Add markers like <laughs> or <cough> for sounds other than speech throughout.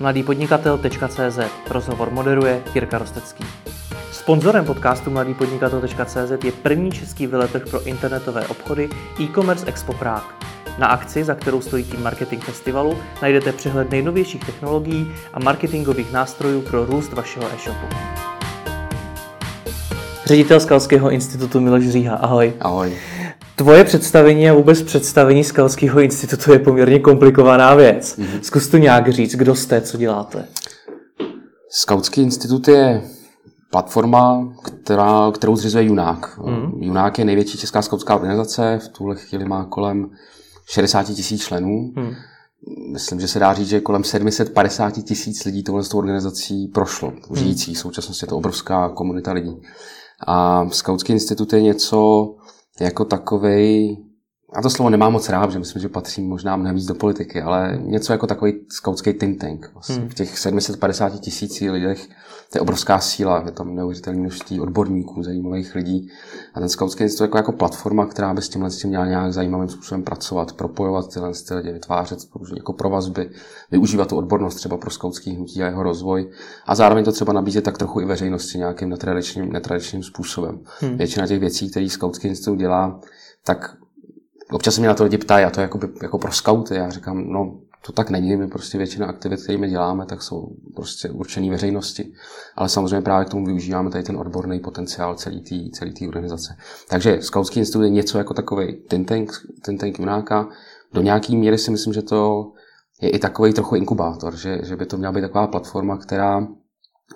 mladýpodnikatel.cz Rozhovor moderuje Jirka Rostecký. Sponzorem podcastu mladýpodnikatel.cz je první český veletrh pro internetové obchody e-commerce Expo Prague. Na akci, za kterou stojí tým Marketing Festivalu, najdete přehled nejnovějších technologií a marketingových nástrojů pro růst vašeho e-shopu. Ředitel Skalského institutu Miloš Říha, ahoj. Ahoj. Tvoje představení a vůbec představení Skalského institutu je poměrně komplikovaná věc. Mm-hmm. Zkus to nějak říct, kdo jste, co děláte. Skautský institut je platforma, která, kterou zřizuje Junák. Mm. Junák je největší česká skautská organizace, v tuhle chvíli má kolem 60 tisíc členů. Mm. Myslím, že se dá říct, že kolem 750 tisíc lidí tohle s tou organizací prošlo, žijící. V současnosti je to obrovská komunita lidí. A Skautský institut je něco jako takovej a to slovo nemám moc rád, že myslím, že patří možná mnohem víc do politiky, ale něco jako takový skautský think tank. Vlastně. Hmm. V těch 750 tisící lidech to je obrovská síla, je tam neuvěřitelné množství odborníků, zajímavých lidí. A ten skautský institut jako, jako platforma, která by s tímhle s tím měla nějak zajímavým způsobem pracovat, propojovat tyhle ty lidi, vytvářet jako provazby, využívat tu odbornost třeba pro skautský hnutí a jeho rozvoj. A zároveň to třeba nabízet tak trochu i veřejnosti nějakým netradičním, netradičním způsobem. Hmm. Většina těch věcí, které skautský institut dělá, tak občas se mě na to lidi ptají, a to je jako, jako pro skauty. Já říkám, no to tak není, my prostě většina aktivit, které my děláme, tak jsou prostě určený veřejnosti. Ale samozřejmě právě k tomu využíváme tady ten odborný potenciál celé té celý tý organizace. Takže Skautský institut je něco jako takový think tank, tank Junáka. Do nějaké míry si myslím, že to je i takový trochu inkubátor, že, že by to měla být taková platforma, která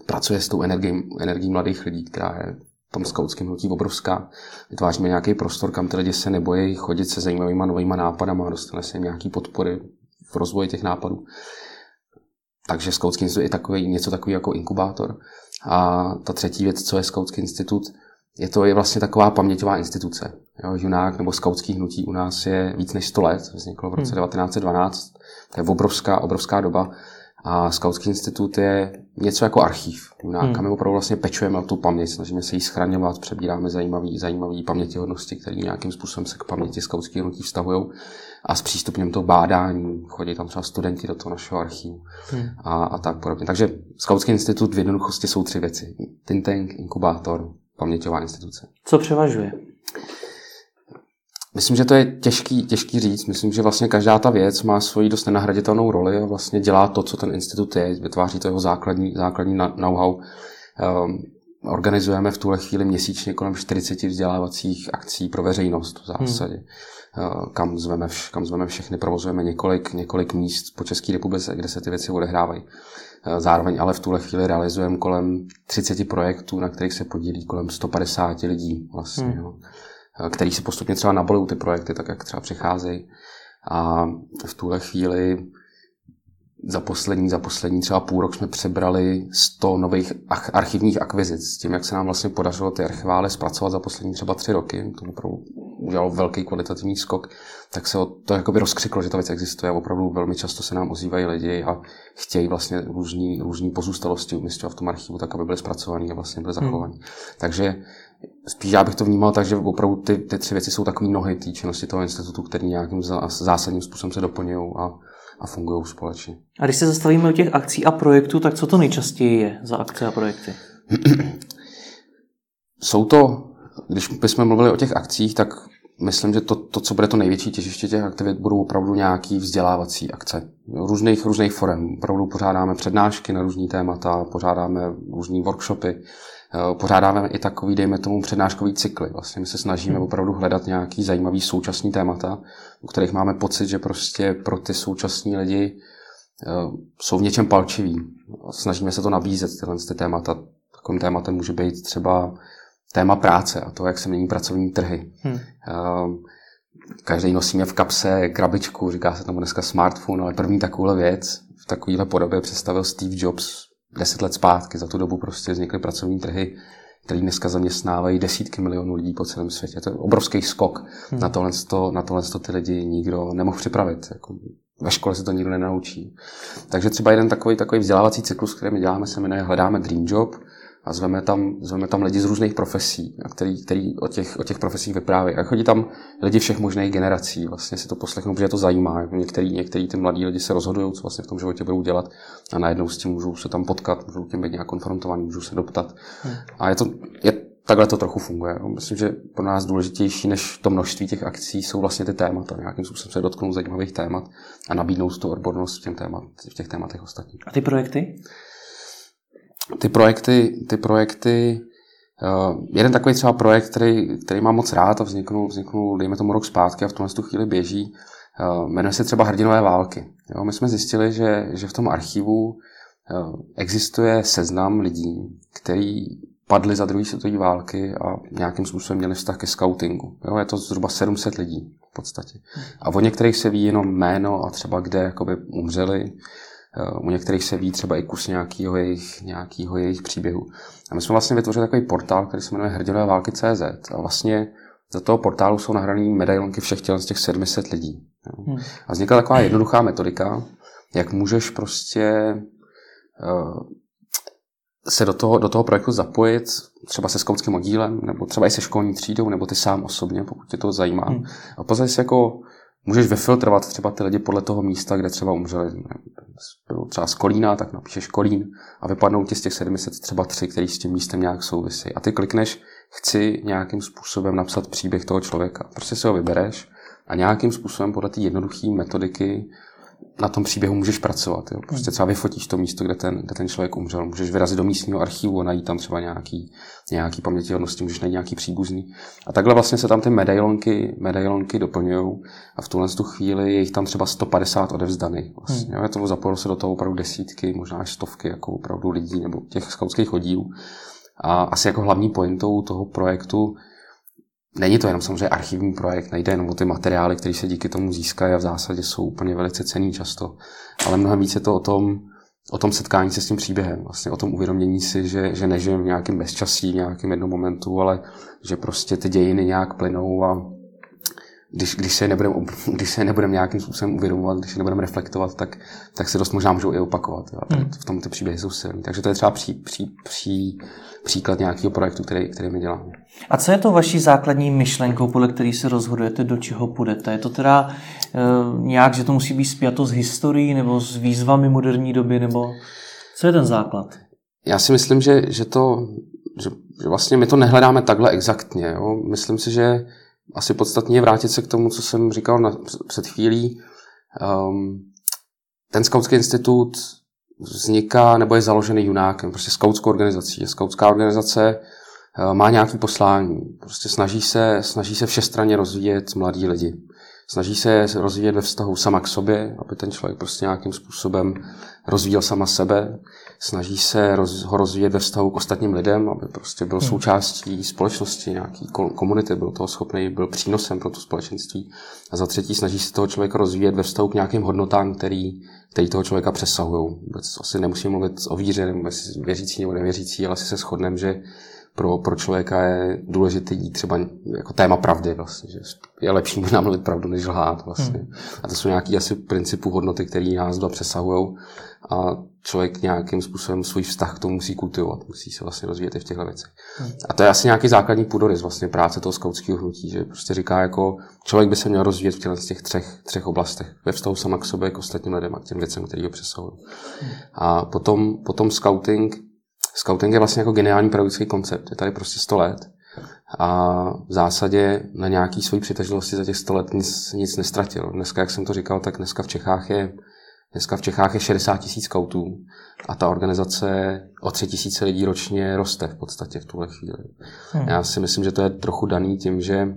pracuje s tou energií, energií mladých lidí, která je tom skautském hnutí obrovská. Vytváříme nějaký prostor, kam ty lidi se nebojí chodit se zajímavými novými nápadama, dostane se jim nějaký podpory v rozvoji těch nápadů. Takže Skautský institut je takový, něco takový jako inkubátor. A ta třetí věc, co je Skautský institut, je to je vlastně taková paměťová instituce. Jo, Junák nebo skautský hnutí u nás je víc než 100 let, vzniklo v roce hmm. 1912. To je obrovská, obrovská doba. A Skautský institut je něco jako archív, hmm. kam my opravdu vlastně pečujeme o tu paměť, snažíme se ji schraňovat, přebíráme zajímavé zajímavý pamětihodnosti, které nějakým způsobem se k paměti skautských hnutí vztahují a s přístupem to bádání, chodí tam třeba studenti do toho našeho archivu hmm. a, a tak podobně. Takže Skautský institut v jednoduchosti jsou tři věci. Think tank, inkubátor, paměťová instituce. Co převažuje? Myslím, že to je těžký, těžký říct. Myslím, že vlastně každá ta věc má svoji dost nenahraditelnou roli a vlastně dělá to, co ten institut je, vytváří to jeho základní, základní know-how. Um, organizujeme v tuhle chvíli měsíčně kolem 40 vzdělávacích akcí pro veřejnost v zásadě. Hmm. kam, zveme, vš, kam zveme všechny, provozujeme několik, několik míst po České republice, kde se ty věci odehrávají. Zároveň ale v tuhle chvíli realizujeme kolem 30 projektů, na kterých se podílí kolem 150 lidí vlastně. Hmm. Jo který si postupně třeba nabalují ty projekty, tak jak třeba přicházejí. A v tuhle chvíli za poslední, za poslední třeba půl rok jsme přebrali 100 nových archivních akvizic. S tím, jak se nám vlastně podařilo ty archivály zpracovat za poslední třeba tři roky, to opravdu udělalo velký kvalitativní skok, tak se to jakoby rozkřiklo, že ta věc existuje a opravdu velmi často se nám ozývají lidi a chtějí vlastně různý, různý pozůstalosti umístěvat v tom archivu, tak aby byly zpracované a vlastně byly zachované. Hmm. Takže spíš já bych to vnímal tak, že opravdu ty, ty tři věci jsou takový nohy té činnosti toho institutu, které nějakým zásadním způsobem se doplňují a, a fungují společně. A když se zastavíme u těch akcí a projektů, tak co to nejčastěji je za akce a projekty? <clears throat> jsou to, když bychom mluvili o těch akcích, tak myslím, že to, to, co bude to největší těžiště těch aktivit, budou opravdu nějaký vzdělávací akce. Různých, různých forem. Opravdu pořádáme přednášky na různý témata, pořádáme různé workshopy, Eh, pořádáme i takový, dejme tomu, přednáškový cykly. Vlastně my se snažíme hmm. opravdu hledat nějaký zajímavý současný témata, u kterých máme pocit, že prostě pro ty současní lidi uh, jsou v něčem palčiví. Snažíme se to nabízet, tyhle ty témata. Takovým tématem může být třeba téma práce a to, jak se mění pracovní trhy. Hmm. Uh, každý nosíme v kapse krabičku, říká se tomu dneska smartphone, ale první takovouhle věc v takovéhle podobě představil Steve Jobs deset let zpátky. Za tu dobu prostě vznikly pracovní trhy, které dneska zaměstnávají desítky milionů lidí po celém světě. To je obrovský skok. Hmm. Na, tohle, na tohle ty lidi nikdo nemohl připravit. Jako ve škole se to nikdo nenaučí. Takže třeba jeden takový, takový vzdělávací cyklus, který my děláme, se jmenuje Hledáme Dream Job. A zveme tam, zveme tam lidi z různých profesí, který, který o, těch, o těch profesích vyprávějí. A chodí tam lidi všech možných generací, vlastně si to poslechnou, protože to zajímá. Některý, některý ty mladí lidi se rozhodují, co vlastně v tom životě budou dělat a najednou s tím můžou se tam potkat, můžou tím být nějak konfrontovaní, můžou se doptat. Hmm. A je to, je, takhle to trochu funguje. Myslím, že pro nás důležitější než to množství těch akcí jsou vlastně ty témata. Nějakým způsobem se dotknout zajímavých témat a nabídnout tu odbornost v, těm témat, v těch tématech ostatních. A ty projekty? Ty projekty, ty projekty Uh, jeden takový třeba projekt, který, který mám moc rád a vzniknul, vzniknul, dejme tomu rok zpátky a v tomhle tu chvíli běží, uh, jmenuje se třeba Hrdinové války. Jo, my jsme zjistili, že, že v tom archivu uh, existuje seznam lidí, který padli za druhé světové války a nějakým způsobem měli vztah ke scoutingu. Jo, je to zhruba 700 lidí v podstatě. A o některých se ví jenom jméno a třeba kde jakoby umřeli, u některých se ví třeba i kus nějakého jejich, nějakého jejich příběhu. A my jsme vlastně vytvořili takový portál, který se jmenuje Hrdinové války.cz a vlastně za toho portálu jsou nahrané medailonky všech tělen z těch 700 lidí. Hmm. A vznikla taková jednoduchá metodika, jak můžeš prostě uh, se do toho, do toho projektu zapojit, třeba se skautským oddílem, nebo třeba i se školní třídou, nebo ty sám osobně, pokud tě to zajímá. Hmm. A později si jako můžeš vyfiltrovat třeba ty lidi podle toho místa, kde třeba umřeli. Bylo třeba z Kolína, tak napíšeš Kolín a vypadnou ti z těch 700 třeba tři, který s tím místem nějak souvisí. A ty klikneš, chci nějakým způsobem napsat příběh toho člověka. Prostě si ho vybereš a nějakým způsobem podle té jednoduché metodiky na tom příběhu můžeš pracovat. Jo. Prostě třeba vyfotíš to místo, kde ten, kde ten člověk umřel. Můžeš vyrazit do místního archivu a najít tam třeba nějaký, nějaký pamětihodnosti, můžeš najít nějaký příbuzný. A takhle vlastně se tam ty medailonky, medailonky doplňují a v tuhle tu chvíli je jich tam třeba 150 odevzdaných. Vlastně, hmm. jo. To zapojilo se do toho opravdu desítky, možná až stovky jako opravdu lidí nebo těch skautských oddílů. A asi jako hlavní pointou toho projektu Není to jenom samozřejmě archivní projekt, nejde jenom o ty materiály, které se díky tomu získají a v zásadě jsou úplně velice cený často, ale mnohem více to o tom, o tom setkání se s tím příběhem, vlastně o tom uvědomění si, že, že nežijeme v nějakém bezčasí, v nějakém jednom momentu, ale že prostě ty dějiny nějak plynou a když, když se nebudeme <laughs> když se nebudem nějakým způsobem uvědomovat, když se nebudeme reflektovat, tak, tak se dost možná můžou i opakovat. A hmm. v tom ty příběhy jsou silné. Takže to je třeba pří, pří, pří, příklad nějakého projektu, který, který my děláme. A co je to vaší základní myšlenkou, podle které se rozhodujete, do čeho půjdete? Je to teda e, nějak, že to musí být spjato s historií nebo s výzvami moderní doby, nebo co je ten základ? Já si myslím, že, že to, že, že vlastně my to nehledáme takhle exaktně. Jo? Myslím si, že asi podstatně vrátit se k tomu, co jsem říkal na, před chvílí. Um, ten skautský institut vzniká nebo je založený junákem, prostě skautskou organizací. Skautská organizace uh, má nějaký poslání. Prostě snaží se, snaží se všestranně rozvíjet mladí lidi. Snaží se rozvíjet ve vztahu sama k sobě, aby ten člověk prostě nějakým způsobem rozvíjel sama sebe. Snaží se roz, ho rozvíjet ve vztahu k ostatním lidem, aby prostě byl hmm. součástí společnosti, nějaký komunity, byl toho schopný, byl přínosem pro to společenství. A za třetí snaží se toho člověka rozvíjet ve vztahu k nějakým hodnotám, který, který toho člověka přesahují. Vůbec asi nemusíme mluvit o víře, nebo věřící nebo nevěřící, ale asi se shodneme, že pro, pro člověka je důležitý třeba jako téma pravdy vlastně, že je lepší možná mluvit pravdu, než lhát vlastně. Hmm. A to jsou nějaký asi principů hodnoty, které nás dva přesahují a člověk nějakým způsobem svůj vztah k tomu musí kultivovat, musí se vlastně rozvíjet i v těchto věcech. Hmm. A to je asi nějaký základní půdorys vlastně práce toho skautského hnutí, že prostě říká jako člověk by se měl rozvíjet v těch třech, třech oblastech. Ve vztahu sama k sobě, k ostatním lidem a k těm věcem, které ho přesahují. Hmm. A potom, potom scouting Scouting je vlastně jako geniální pedagogický koncept. Je tady prostě 100 let a v zásadě na nějaký svoji přitažlivosti za těch 100 let nic, nic nestratil. Dneska, jak jsem to říkal, tak dneska v Čechách je Dneska v Čechách je 60 tisíc skautů a ta organizace o 3 tisíce lidí ročně roste v podstatě v tuhle chvíli. Hmm. Já si myslím, že to je trochu daný tím, že,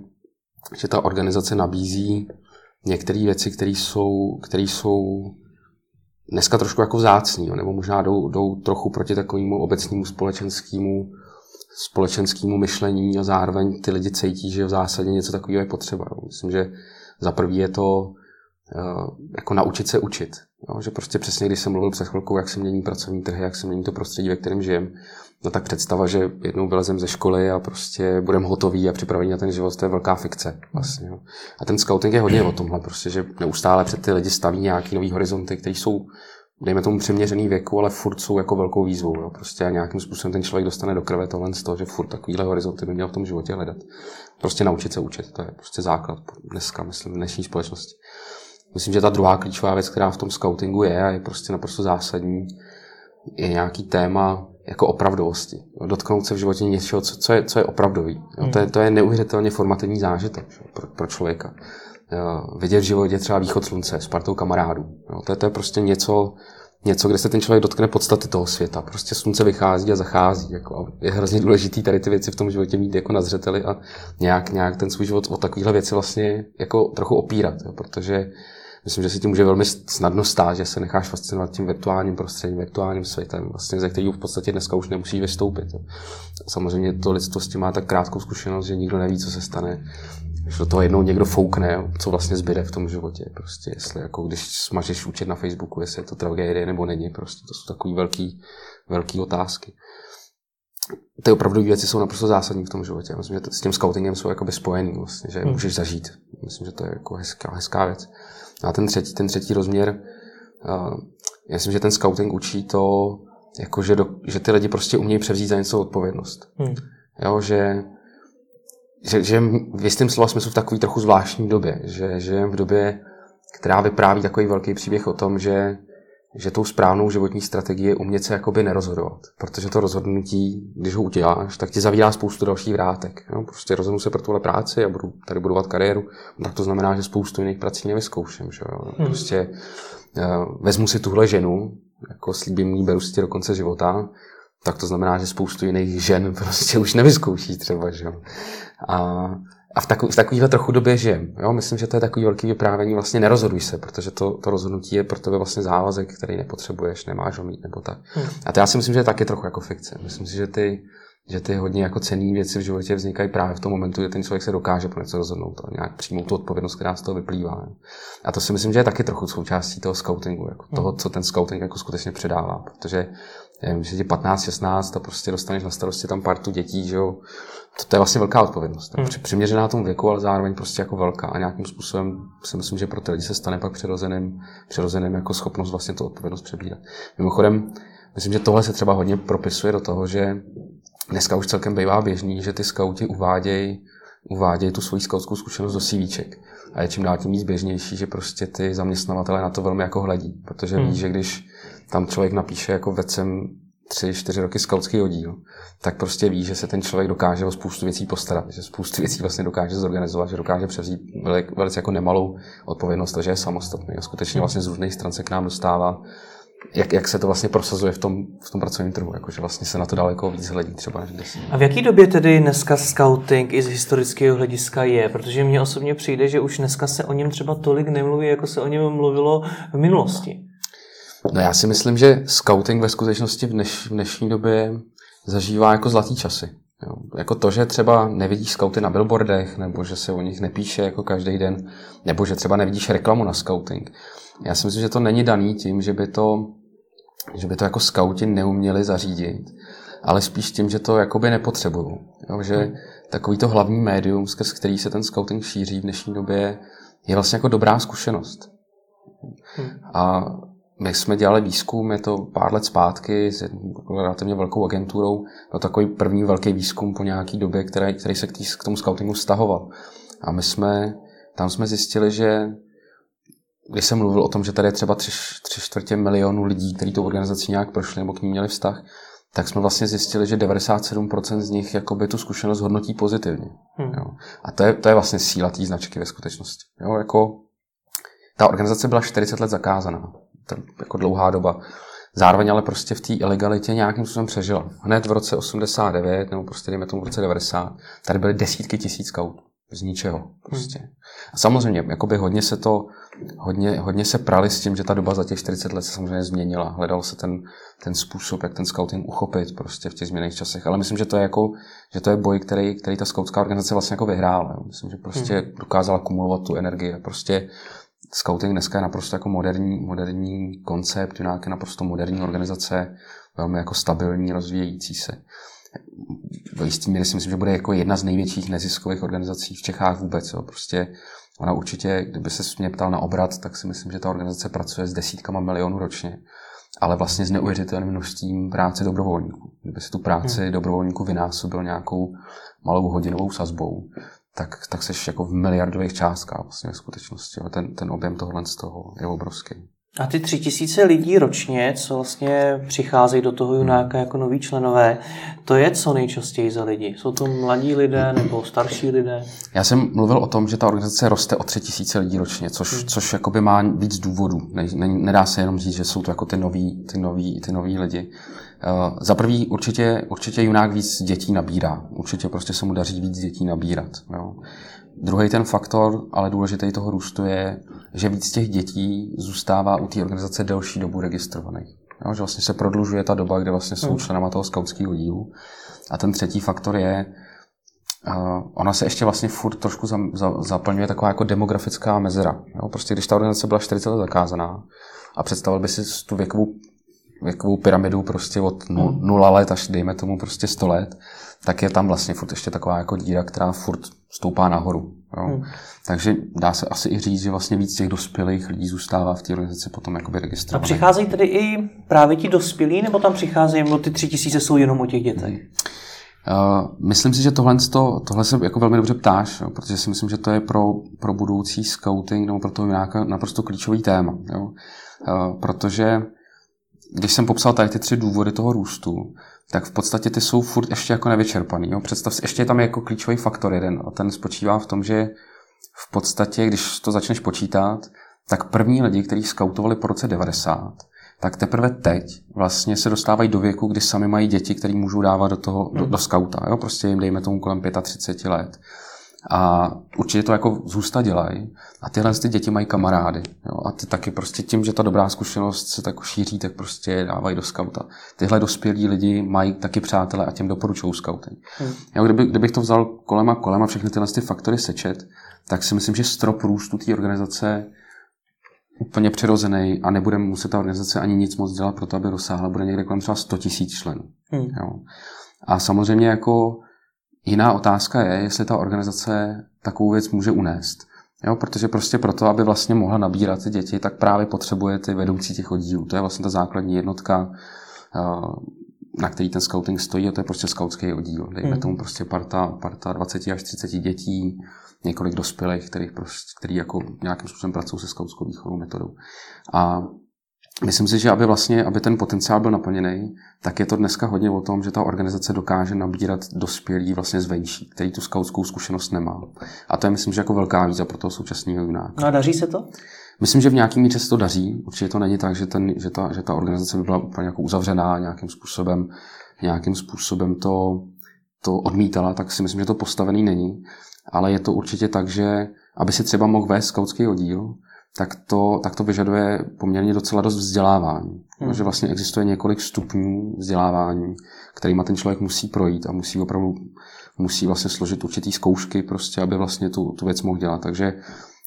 že ta organizace nabízí některé věci, které jsou, které jsou dneska trošku jako vzácný, nebo možná jdou, jdou trochu proti takovému obecnému společenskému společenskému myšlení a zároveň ty lidi cítí, že v zásadě něco takového je potřeba. Jo. Myslím, že za prvý je to uh, jako naučit se učit. Jo. Že prostě přesně, když jsem mluvil před chvilkou, jak se mění pracovní trhy, jak se mění to prostředí, ve kterém žijem, no tak představa, že jednou vylezem ze školy a prostě budeme hotoví a připravení na ten život, to je velká fikce. Vlastně, jo. A ten scouting je hodně o tomhle, prostě, že neustále před ty lidi staví nějaký nový horizonty, které jsou dejme tomu přeměřený věku, ale furt jsou jako velkou výzvou. Jo. Prostě nějakým způsobem ten člověk dostane do krve tohle z toho, že furt takovýhle horizonty by měl v tom životě hledat. Prostě naučit se učit, to je prostě základ dneska, myslím, v dnešní společnosti. Myslím, že ta druhá klíčová věc, která v tom scoutingu je a je prostě naprosto zásadní, je nějaký téma jako opravdovosti. Dotknout se v životě něčeho, co, co, je, co je opravdový. Jo, to, je, to je neuvěřitelně formativní zážitek pro, pro člověka. Jo, vidět v životě třeba východ slunce s partou kamarádů. Jo, to, je, to je prostě něco, něco, kde se ten člověk dotkne podstaty toho světa. Prostě slunce vychází a zachází. Jako, je hrozně důležitý tady ty věci v tom životě mít jako na zřeteli a nějak, nějak ten svůj život o takovéhle věci vlastně jako trochu opírat. Jo, protože myslím, že se ti může velmi snadno stát, že se necháš fascinovat tím virtuálním prostředím, virtuálním světem, vlastně ze kterého v podstatě dneska už nemusíš vystoupit. Samozřejmě to lidstvo s tím má tak krátkou zkušenost, že nikdo neví, co se stane. Když do toho jednou někdo foukne, co vlastně zbyde v tom životě. Prostě jestli jako když smažeš účet na Facebooku, jestli je to tragédie nebo není. Prostě to jsou takové velký, velký otázky. Ty opravdu věci jsou naprosto zásadní v tom životě. Myslím, že s tím scoutingem jsou jakoby spojený, vlastně, že hmm. můžeš zažít. Myslím, že to je jako hezká, hezká věc. A ten třetí, ten třetí rozměr, uh, já myslím, že ten scouting učí to, jako že, do, že ty lidi prostě umějí převzít za něco odpovědnost. Hmm. Jo, že, že, že v jistém slova smyslu v takové trochu zvláštní době, že že v době, která vypráví takový velký příběh o tom, že že tou správnou životní strategii je umět se jakoby nerozhodovat. Protože to rozhodnutí, když ho uděláš, tak ti zavírá spoustu dalších vrátek. Jo? Prostě rozhodnu se pro tuhle práci a budu tady budovat kariéru, tak to znamená, že spoustu jiných prací nevyzkouším. Že jo? Hmm. Prostě uh, vezmu si tuhle ženu, jako slíbím jí, beru si do konce života, tak to znamená, že spoustu jiných žen <laughs> prostě už nevyzkouší třeba. Že jo? A a v, takový, v takovýhle trochu době žijem. Jo? Myslím, že to je takový velký vyprávění, vlastně nerozhoduj se, protože to, to rozhodnutí je pro tebe vlastně závazek, který nepotřebuješ, nemáš ho mít nebo tak. Hmm. A to já si myslím, že je taky trochu jako fikce. Myslím si, že ty, že ty hodně jako cené věci v životě vznikají právě v tom momentu, kdy ten člověk se dokáže pro něco rozhodnout a nějak přijmout tu odpovědnost, která z toho vyplývá. A to si myslím, že je taky trochu součástí toho scoutingu, jako toho, hmm. co ten scouting jako skutečně předává, protože nevím, když je 15, 16 a prostě dostaneš na starosti tam partu dětí, že jo, to, to je vlastně velká odpovědnost. Hmm. Přiměřená tomu věku, ale zároveň prostě jako velká a nějakým způsobem si myslím, že pro ty lidi se stane pak přirozeným, přirozeným jako schopnost vlastně tu odpovědnost přebírat. Mimochodem, myslím, že tohle se třeba hodně propisuje do toho, že dneska už celkem bývá běžný, že ty skauti uvádějí uvádějí tu svoji skautskou zkušenost do CVček. A je čím dál tím víc běžnější, že prostě ty zaměstnavatele na to velmi jako hledí, protože hmm. ví, že když tam člověk napíše jako vecem tři, čtyři roky skautský oddíl, tak prostě ví, že se ten člověk dokáže o spoustu věcí postarat, že spoustu věcí vlastně dokáže zorganizovat, že dokáže převzít velice jako nemalou odpovědnost, že je samostatný. A skutečně vlastně z různých stran se k nám dostává jak, jak se to vlastně prosazuje v tom, v tom pracovním trhu, jakože vlastně se na to daleko víc hledí třeba než dnes. A v jaké době tedy dneska scouting i z historického hlediska je? Protože mně osobně přijde, že už dneska se o něm třeba tolik nemluví, jako se o něm mluvilo v minulosti. No já si myslím, že scouting ve skutečnosti v, dneš, v dnešní době zažívá jako zlatý časy. Jo. Jako to, že třeba nevidíš scouty na billboardech, nebo že se o nich nepíše jako každý den, nebo že třeba nevidíš reklamu na scouting. Já si myslím, že to není daný tím, že by to, že by to jako scouti neuměli zařídit, ale spíš tím, že to jakoby nepotřebují. Jo, že takový to hlavní médium, skrz který se ten scouting šíří v dnešní době, je vlastně jako dobrá zkušenost. Hmm. A my jsme dělali výzkum, je to pár let zpátky s relativně velkou agenturou, to takový první velký výzkum po nějaký době, který, který se k tomu scoutingu stahoval. A my jsme, tam jsme zjistili, že když jsem mluvil o tom, že tady je třeba tři, tři čtvrtě milionu lidí, kteří tu organizaci nějak prošli nebo k ní měli vztah, tak jsme vlastně zjistili, že 97% z nich jakoby tu zkušenost hodnotí pozitivně. Hmm. Jo. A to je, to je vlastně síla té značky ve skutečnosti. Jo, jako ta organizace byla 40 let zakázaná jako dlouhá doba. Zároveň ale prostě v té ilegalitě nějakým způsobem přežila. Hned v roce 89, nebo prostě dejme tomu v roce 90, tady byly desítky tisíc skautů. Z ničeho. Prostě. A samozřejmě, jakoby hodně se to, hodně, hodně se prali s tím, že ta doba za těch 40 let se samozřejmě změnila. Hledal se ten, ten způsob, jak ten scouting uchopit prostě v těch změněných časech. Ale myslím, že to je jako, že to je boj, který, který ta skautská organizace vlastně jako vyhrála. Myslím, že prostě hmm. dokázala kumulovat tu energii. Prostě Scouting dneska je naprosto jako moderní, moderní koncept, je naprosto moderní organizace, velmi jako stabilní, rozvíjející se. Do jistý míry si myslím, že bude jako jedna z největších neziskových organizací v Čechách vůbec. Jo. Prostě ona určitě, kdyby se mě ptal na obrat, tak si myslím, že ta organizace pracuje s desítkama milionů ročně. ale vlastně s neuvěřitelným množstvím práce dobrovolníků. Kdyby si tu práci hmm. dobrovolníků vynásobil nějakou malou hodinovou sazbou, tak, tak seš jako v miliardových částkách vlastně v skutečnosti. Ten, ten objem tohle z toho je obrovský. A ty tři tisíce lidí ročně, co vlastně přicházejí do toho Junáka jako noví členové, to je co nejčastěji za lidi? Jsou to mladí lidé nebo starší lidé? Já jsem mluvil o tom, že ta organizace roste o tři tisíce lidí ročně, což, hmm. což jakoby má víc důvodů. Ne, ne, nedá se jenom říct, že jsou to jako ty noví, ty noví, ty noví lidi. Uh, za prvý určitě, určitě Junák víc dětí nabírá. Určitě prostě se mu daří víc dětí nabírat. Jo. Druhý ten faktor, ale důležitý toho růstu je, že víc těch dětí zůstává u té organizace delší dobu registrovaných. Jo, že vlastně se prodlužuje ta doba, kde vlastně jsou hmm. členama toho skautského dílu. A ten třetí faktor je, uh, ona se ještě vlastně furt trošku za, za, zaplňuje taková jako demografická mezera. Jo? Prostě když ta organizace byla 40 let zakázaná a představil by si tu věkovou, věkovou pyramidu prostě od 0 hmm. let až dejme tomu prostě 100 let, tak je tam vlastně furt ještě taková jako díra, která furt stoupá nahoru. Jo. Hmm. Takže dá se asi i říct, že vlastně víc těch dospělých lidí zůstává v té organizaci potom jakoby registrovaných. A přicházejí tedy i právě ti dospělí, nebo tam přicházejí, nebo ty tři tisíce jsou jenom o těch dětech? Uh, myslím si, že tohle, to, tohle se jako velmi dobře ptáš, jo, protože si myslím, že to je pro, pro budoucí scouting nebo pro to nějaká naprosto klíčový téma. Jo. Uh, protože když jsem popsal tady ty tři důvody toho růstu, tak v podstatě ty jsou furt ještě jako nevyčerpaný. Jo? Představ si, ještě je tam jako klíčový faktor jeden a ten spočívá v tom, že v podstatě, když to začneš počítat, tak první lidi, kteří skautovali po roce 90, tak teprve teď vlastně se dostávají do věku, kdy sami mají děti, které můžou dávat do toho, do, do skauta. Jo? Prostě jim dejme tomu kolem 35 let. A určitě to jako zůsta dělají. A tyhle ty děti mají kamarády. Jo? A ty taky prostě tím, že ta dobrá zkušenost se tak šíří, tak prostě dávají do skauta. Tyhle dospělí lidi mají taky přátele a těm doporučují skauty. Hmm. Jo, kdyby, kdybych to vzal kolem a kolem a všechny tyhle ty faktory sečet, tak si myslím, že strop růstu té organizace úplně přirozený a nebude muset ta organizace ani nic moc dělat pro to, aby rozsáhla. Bude někde kolem třeba 100 tisíc členů. Hmm. Jo. A samozřejmě jako Jiná otázka je, jestli ta organizace takovou věc může unést. Jo, protože prostě proto, aby vlastně mohla nabírat ty děti, tak právě potřebuje ty vedoucí těch oddílů. To je vlastně ta základní jednotka, eh, na který ten scouting stojí, a to je prostě skautský oddíl. Dejme hmm. tomu prostě parta, parta 20 až 30 dětí, několik dospělých, kterých prostě, který jako nějakým způsobem pracují se skautskou výchovou metodou. A Myslím si, že aby vlastně, aby ten potenciál byl naplněný, tak je to dneska hodně o tom, že ta organizace dokáže nabírat dospělí vlastně zvenčí, který tu skautskou zkušenost nemá. A to je, myslím, že jako velká výzva pro toho současného junáka. No a daří se to? Myslím, že v nějaký míře se to daří. Určitě to není tak, že, ten, že, ta, že ta organizace by byla úplně jako uzavřená nějakým způsobem, nějakým způsobem to, to odmítala, tak si myslím, že to postavený není. Ale je to určitě tak, že aby si třeba mohl vést skautský oddíl, tak to, tak to vyžaduje poměrně docela dost vzdělávání. Hmm. Že vlastně existuje několik stupňů vzdělávání, kterýma ten člověk musí projít a musí opravdu musí vlastně složit určitý zkoušky, prostě, aby vlastně tu, tu věc mohl dělat. Takže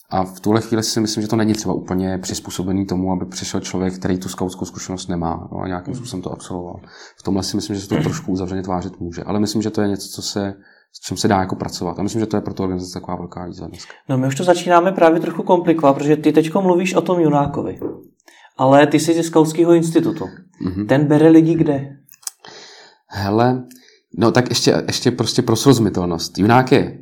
a v tuhle chvíli si myslím, že to není třeba úplně přizpůsobený tomu, aby přišel člověk, který tu skautskou zkušenost nemá no, a nějakým hmm. způsobem to absolvoval. V tomhle si myslím, že se to trošku uzavřeně tvářit může. Ale myslím, že to je něco, co se s čím se dá jako pracovat. A myslím, že to je pro tu organizaci taková velká výzva dneska. No my už to začínáme právě trochu komplikovat, protože ty teď mluvíš o tom Junákovi. Ale ty jsi ze Skautského institutu. Mm-hmm. Ten bere lidi kde? Hele, no tak ještě, ještě prostě pro srozumitelnost. Junák je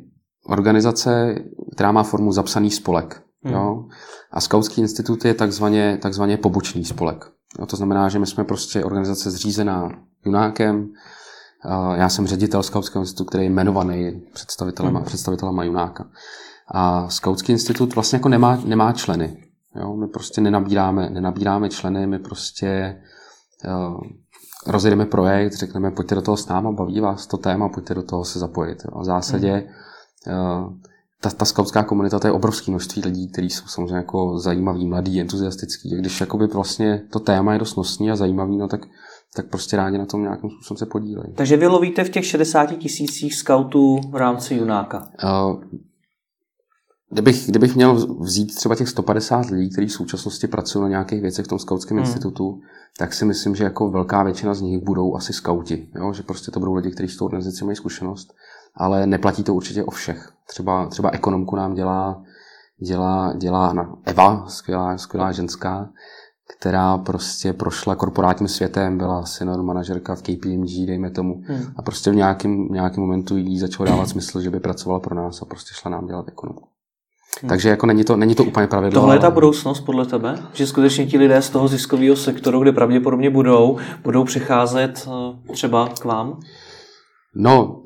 organizace, která má formu zapsaný spolek. Hmm. Jo? A Skautský institut je takzvaně, takzvaně pobočný spolek. Jo? To znamená, že my jsme prostě organizace zřízená Junákem, já jsem ředitel Skautského institutu, který je jmenovaný představitelem, hmm. představitelem Junáka. A Skautský institut vlastně jako nemá, nemá členy. Jo? My prostě nenabíráme, nenabíráme členy, my prostě uh, rozjedeme projekt, řekneme, pojďte do toho s náma, baví vás to téma, pojďte do toho se zapojit. Jo? V zásadě uh, ta, ta skautská komunita, to je obrovské množství lidí, kteří jsou samozřejmě jako zajímaví, mladí, entuziastický. A když jakoby vlastně to téma je dost nosný a zajímavý, no tak tak prostě rádi na tom nějakým způsobem se podílejí. Takže vy lovíte v těch 60 tisících scoutů v rámci Junáka? Uh, kdybych, kdybych měl vzít třeba těch 150 lidí, kteří v současnosti pracují na nějakých věcech v tom skautském hmm. institutu, tak si myslím, že jako velká většina z nich budou asi skauti. Jo? Že prostě to budou lidi, kteří s tou organizací mají zkušenost, ale neplatí to určitě o všech. Třeba, třeba ekonomku nám dělá, dělá, dělá na Eva, skvělá, skvělá ženská, která prostě prošla korporátním světem, byla senior manažerka v KPMG, dejme tomu, hmm. a prostě v nějakém, nějakém momentu jí začalo dávat smysl, že by pracovala pro nás a prostě šla nám dělat ekonomku. Hmm. Takže jako není to, není to úplně pravidlo. Tohle je ta budoucnost podle tebe? Že skutečně ti lidé z toho ziskového sektoru, kde pravděpodobně budou, budou přecházet eh, třeba k vám? No,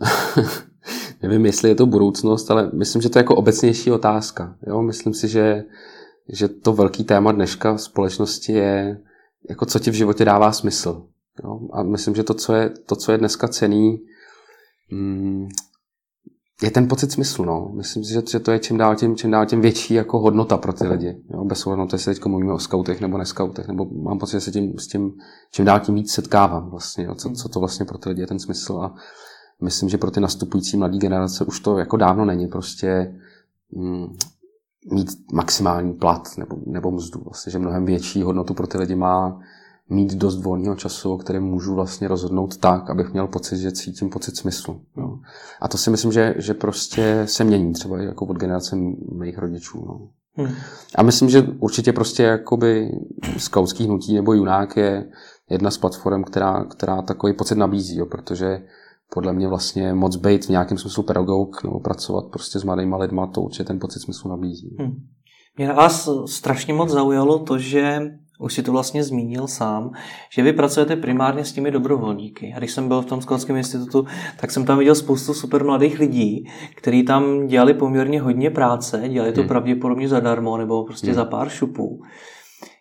<laughs> nevím, jestli je to budoucnost, ale myslím, že to je jako obecnější otázka. Jo? Myslím si, že, že to velký téma dneška v společnosti je, jako co ti v životě dává smysl. Jo? A myslím, že to, co je, to, co je dneska cený, mm, je ten pocit smyslu. No. Myslím si, že to je čím dál tím, čím dál tím větší jako hodnota pro ty lidi. Jo. Bez ohledu to, jestli teď mluvíme o skautech nebo neskautech, nebo mám pocit, že se tím, s tím čím dál tím víc setkávám. Vlastně, jo. Co, co, to vlastně pro ty lidi je ten smysl. A myslím, že pro ty nastupující mladé generace už to jako dávno není prostě mm, mít maximální plat nebo, nebo mzdu. Vlastně, že mnohem větší hodnotu pro ty lidi má mít dost volného času, o kterém můžu vlastně rozhodnout tak, abych měl pocit, že cítím pocit smyslu. No. A to si myslím, že, že prostě se mění třeba jako od generace mých rodičů. No. Hmm. A myslím, že určitě prostě jakoby skautský hnutí nebo junák je jedna z platform, která, která takový pocit nabízí, jo, protože podle mě vlastně moc být v nějakém smyslu pedagog nebo pracovat prostě s mladýma lidma, to určitě ten pocit smyslu nabízí. Hmm. Mě na vás strašně moc zaujalo to, že už si to vlastně zmínil sám, že vy pracujete primárně s těmi dobrovolníky. A když jsem byl v tom Skotském institutu, tak jsem tam viděl spoustu super mladých lidí, kteří tam dělali poměrně hodně práce, dělali to hmm. pravděpodobně zadarmo nebo prostě hmm. za pár šupů.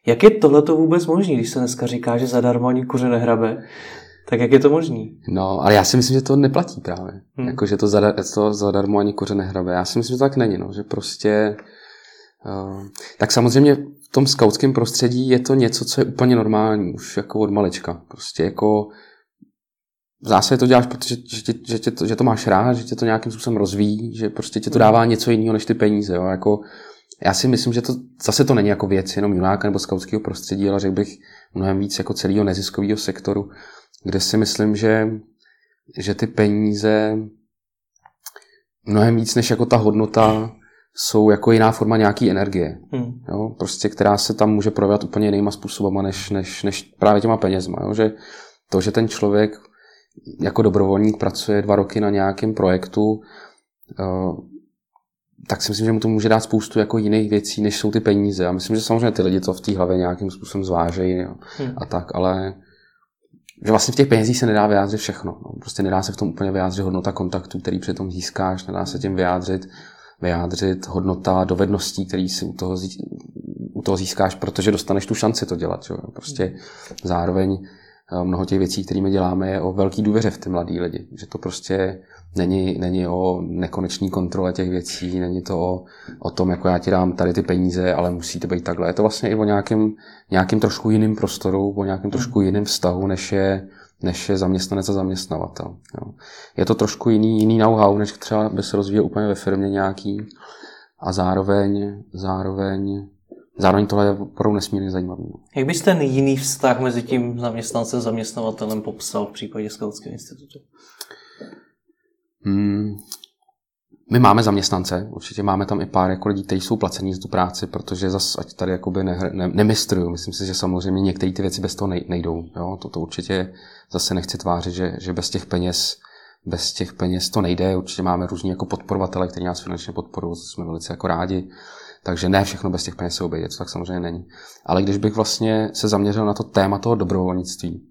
Jak je tohle to vůbec možné, když se dneska říká, že zadarmo ani kuře nehrabe? Tak jak je to možný? No, ale já si myslím, že to neplatí právě. Hmm. Jako, že to, zadar, to zadarmo ani kuře nehrabe. Já si myslím, že to tak není, no. že prostě... Uh, tak samozřejmě v tom skautském prostředí je to něco, co je úplně normální, už jako od malička. Prostě jako v zásadě to děláš, protože že, tě, že, tě to, že to máš rád, že tě to nějakým způsobem rozvíjí, že prostě tě to dává něco jiného než ty peníze. Jo? Jako, já si myslím, že to zase to není jako věc jenom junáka nebo skautského prostředí, ale řekl bych mnohem víc jako celého neziskového sektoru, kde si myslím, že, že ty peníze mnohem víc než jako ta hodnota jsou jako jiná forma nějaký energie, hmm. jo? Prostě, která se tam může projevovat úplně jinýma způsobama, než, než, než právě těma penězma. Jo? Že to, že ten člověk jako dobrovolník pracuje dva roky na nějakém projektu, uh, tak si myslím, že mu to může dát spoustu jako jiných věcí, než jsou ty peníze. A myslím, že samozřejmě ty lidi to v té hlavě nějakým způsobem zvážejí jo? Hmm. a tak, ale že vlastně v těch penězích se nedá vyjádřit všechno. No. Prostě nedá se v tom úplně vyjádřit hodnota kontaktu, který při tom získáš, nedá se tím vyjádřit vyjádřit hodnota dovedností, který si u toho, u toho získáš, protože dostaneš tu šanci to dělat. Že? Prostě zároveň eh, mnoho těch věcí, kterými děláme, je o velký důvěře v ty mladý lidi. Že to prostě není, není o nekonečný kontrole těch věcí, není to o, o tom, jako já ti dám tady ty peníze, ale musí to být takhle. Je to vlastně i o nějakém, nějakým trošku jiným prostoru, o nějakém trošku jiným vztahu, než je než je zaměstnanec a zaměstnavatel. Jo. Je to trošku jiný, jiný know-how, než třeba by se rozvíjel úplně ve firmě nějaký a zároveň, zároveň, zároveň tohle je opravdu nesmírně zajímavé. Jak bys ten jiný vztah mezi tím zaměstnancem a zaměstnavatelem popsal v případě Skautského institutu? Hmm, my máme zaměstnance, určitě máme tam i pár jako lidí, kteří jsou placení za tu práci, protože zase ať tady jakoby ne, ne, nemistruju. Myslím si, že samozřejmě některé ty věci bez toho nejdou. Jo? To, to určitě zase nechci tvářit, že, že bez těch peněz bez těch peněz to nejde. Určitě máme různí jako podporovatele, kteří nás finančně podporují, jsme velice jako rádi. Takže ne všechno bez těch peněz se obejde, to tak samozřejmě není. Ale když bych vlastně se zaměřil na to téma toho dobrovolnictví,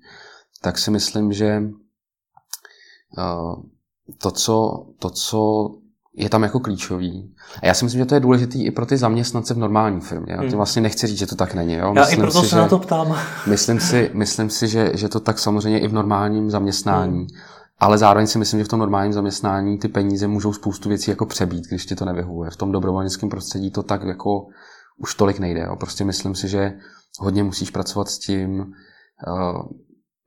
tak si myslím, že uh, to, co, to, co je tam jako klíčový. A já si myslím, že to je důležitý i pro ty zaměstnance v normální firmě. Já hmm. vlastně nechci říct, že to tak není. Jo? Myslím já i proto si, se že, na to ptám. Myslím si, myslím si že, že to tak samozřejmě i v normálním zaměstnání. Hmm. Ale zároveň si myslím, že v tom normálním zaměstnání ty peníze můžou spoustu věcí jako přebít, když ti to nevyhovuje. V tom dobrovolnickém prostředí to tak jako už tolik nejde. Jo? Prostě myslím si, že hodně musíš pracovat s tím, uh,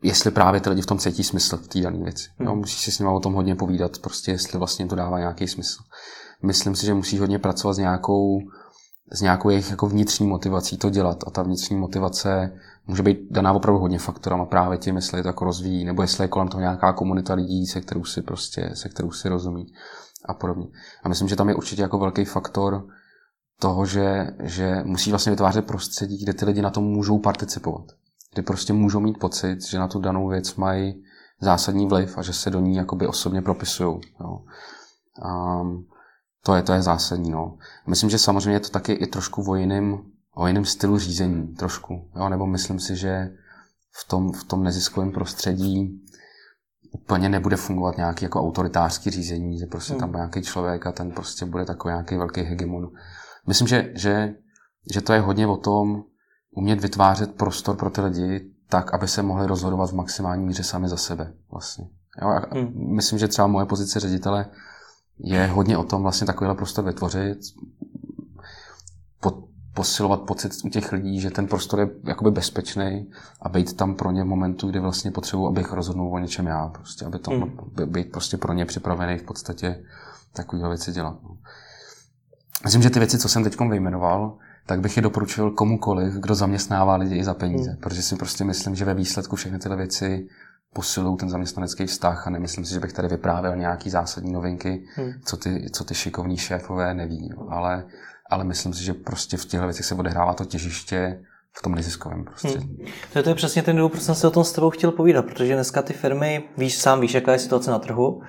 jestli právě ty lidi v tom cítí smysl v té dané věci. Hmm. No, musíš si s nimi o tom hodně povídat, prostě jestli vlastně to dává nějaký smysl. Myslím si, že musíš hodně pracovat s nějakou, s nějakou jejich jako vnitřní motivací to dělat. A ta vnitřní motivace může být daná opravdu hodně faktorama právě tím, jestli je to jako rozvíjí, nebo jestli je kolem toho nějaká komunita lidí, se kterou si prostě, se kterou si rozumí a podobně. A myslím, že tam je určitě jako velký faktor toho, že, že musí vlastně vytvářet prostředí, kde ty lidi na tom můžou participovat. Kdy prostě můžou mít pocit, že na tu danou věc mají zásadní vliv a že se do ní jakoby osobně propisují. Um, to je, to je zásadní. No. Myslím, že samozřejmě je to taky i trošku o jiném, o jiném stylu řízení. Trošku. Jo? Nebo myslím si, že v tom, v tom neziskovém prostředí úplně nebude fungovat nějaký jako autoritářský řízení, že prostě hmm. tam bude nějaký člověk a ten prostě bude takový nějaký velký hegemon. Myslím, že, že, že to je hodně o tom umět vytvářet prostor pro ty lidi tak, aby se mohli rozhodovat v maximální míře sami za sebe. Vlastně. Jo, a hmm. Myslím, že třeba moje pozice ředitele je hodně o tom vlastně takovýhle prostor vytvořit, pod, posilovat pocit u těch lidí, že ten prostor je jakoby bezpečný a být tam pro ně v momentu, kdy vlastně potřebuji, abych rozhodnul o něčem já. Prostě, aby tam mm. být prostě pro ně připravený v podstatě takovýhle věci dělat. No. Myslím, že ty věci, co jsem teď vyjmenoval, tak bych je doporučil komukoliv, kdo zaměstnává lidi i za peníze. Mm. Protože si prostě myslím, že ve výsledku všechny tyhle věci posilují ten zaměstnanecký vztah a nemyslím si, že bych tady vyprávěl nějaký zásadní novinky, hmm. co, ty, co ty šikovní šéfové neví. Jo. Ale, ale myslím si, že prostě v těchto věcech se odehrává to těžiště v tom neziskovém prostředí. Hmm. To, je, to je přesně ten důvod, proč jsem se o tom s tebou chtěl povídat, protože dneska ty firmy, víš, sám víš, jaká je situace na trhu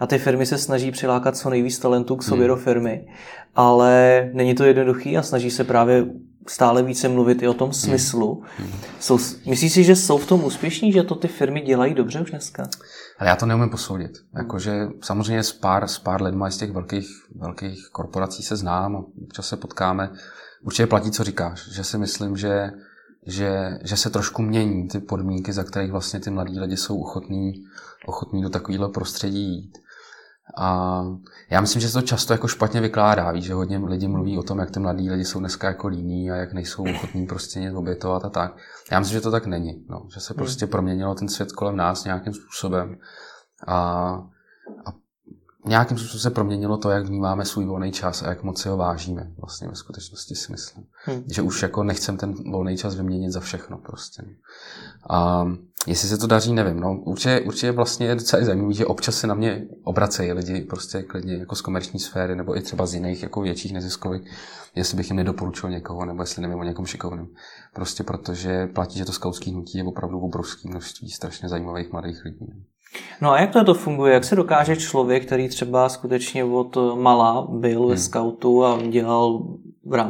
a ty firmy se snaží přilákat co nejvíc talentů k sobě hmm. do firmy, ale není to jednoduchý a snaží se právě stále více mluvit i o tom smyslu. Hmm. Jsou, myslíš si, že jsou v tom úspěšní, že to ty firmy dělají dobře už dneska? Ale já to neumím posoudit. Jakože samozřejmě s pár, s pár lidma z těch velkých, velkých korporací se znám a občas se potkáme. Určitě platí, co říkáš, že si myslím, že, že, že se trošku mění ty podmínky, za kterých vlastně ty mladí lidi jsou ochotní, ochotní do takového prostředí jít. A já myslím, že se to často jako špatně vykládá, víš, že hodně lidí mluví o tom, jak ty mladí lidi jsou dneska jako líní a jak nejsou ochotní prostě něco obětovat a tak. Já myslím, že to tak není, no, že se hmm. prostě proměnilo ten svět kolem nás nějakým způsobem a, a nějakým způsobem se proměnilo to, jak vnímáme svůj volný čas a jak moc si ho vážíme. Vlastně ve skutečnosti si myslím. Hmm. Že už jako nechcem ten volný čas vyměnit za všechno prostě. A jestli se to daří, nevím. No, určitě, určitě vlastně je docela zajímavé, že občas se na mě obracejí lidi prostě klidně jako z komerční sféry nebo i třeba z jiných jako větších neziskových, jestli bych jim nedoporučil někoho nebo jestli nevím o někom šikovném. Prostě protože platí, že to skautský hnutí je opravdu obrovské množství strašně zajímavých mladých lidí. No a jak to, to funguje? Jak se dokáže člověk, který třeba skutečně od mala byl hmm. ve scoutu a dělal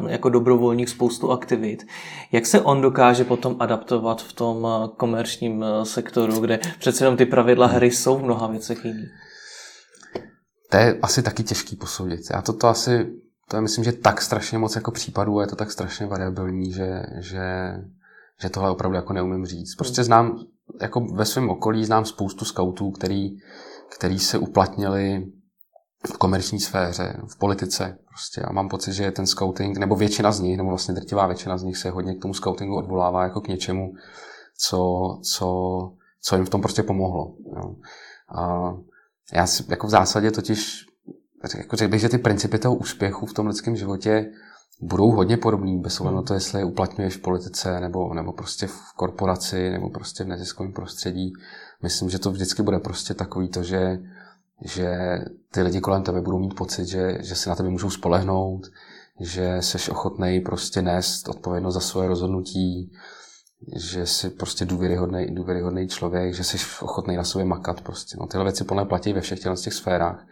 jako dobrovolník spoustu aktivit, jak se on dokáže potom adaptovat v tom eh, komerčním eh, sektoru, kde přece jenom ty pravidla hry jsou v mnoha věcech jiný? To je asi taky těžký posoudit. Já to, to asi, to je myslím, že tak strašně moc jako případů a je to tak strašně variabilní, že, že, že tohle opravdu jako neumím říct. Prostě znám jako ve svém okolí znám spoustu scoutů, který, který se uplatnili v komerční sféře, v politice. Prostě. A mám pocit, že ten scouting, nebo většina z nich, nebo vlastně drtivá většina z nich se hodně k tomu scoutingu odvolává jako k něčemu, co, co, co jim v tom prostě pomohlo. Jo. A já si jako v zásadě totiž jako řekl bych, že ty principy toho úspěchu v tom lidském životě budou hodně podobný, bez ohledu na to, jestli je uplatňuješ v politice, nebo, nebo prostě v korporaci, nebo prostě v neziskovém prostředí. Myslím, že to vždycky bude prostě takový to, že, že ty lidi kolem tebe budou mít pocit, že, že se na tebe můžou spolehnout, že jsi ochotný prostě nést odpovědnost za svoje rozhodnutí, že jsi prostě důvěryhodný, důvěryhodný člověk, že jsi ochotný na sobě makat prostě. No, tyhle věci plně platí ve všech těch sférách.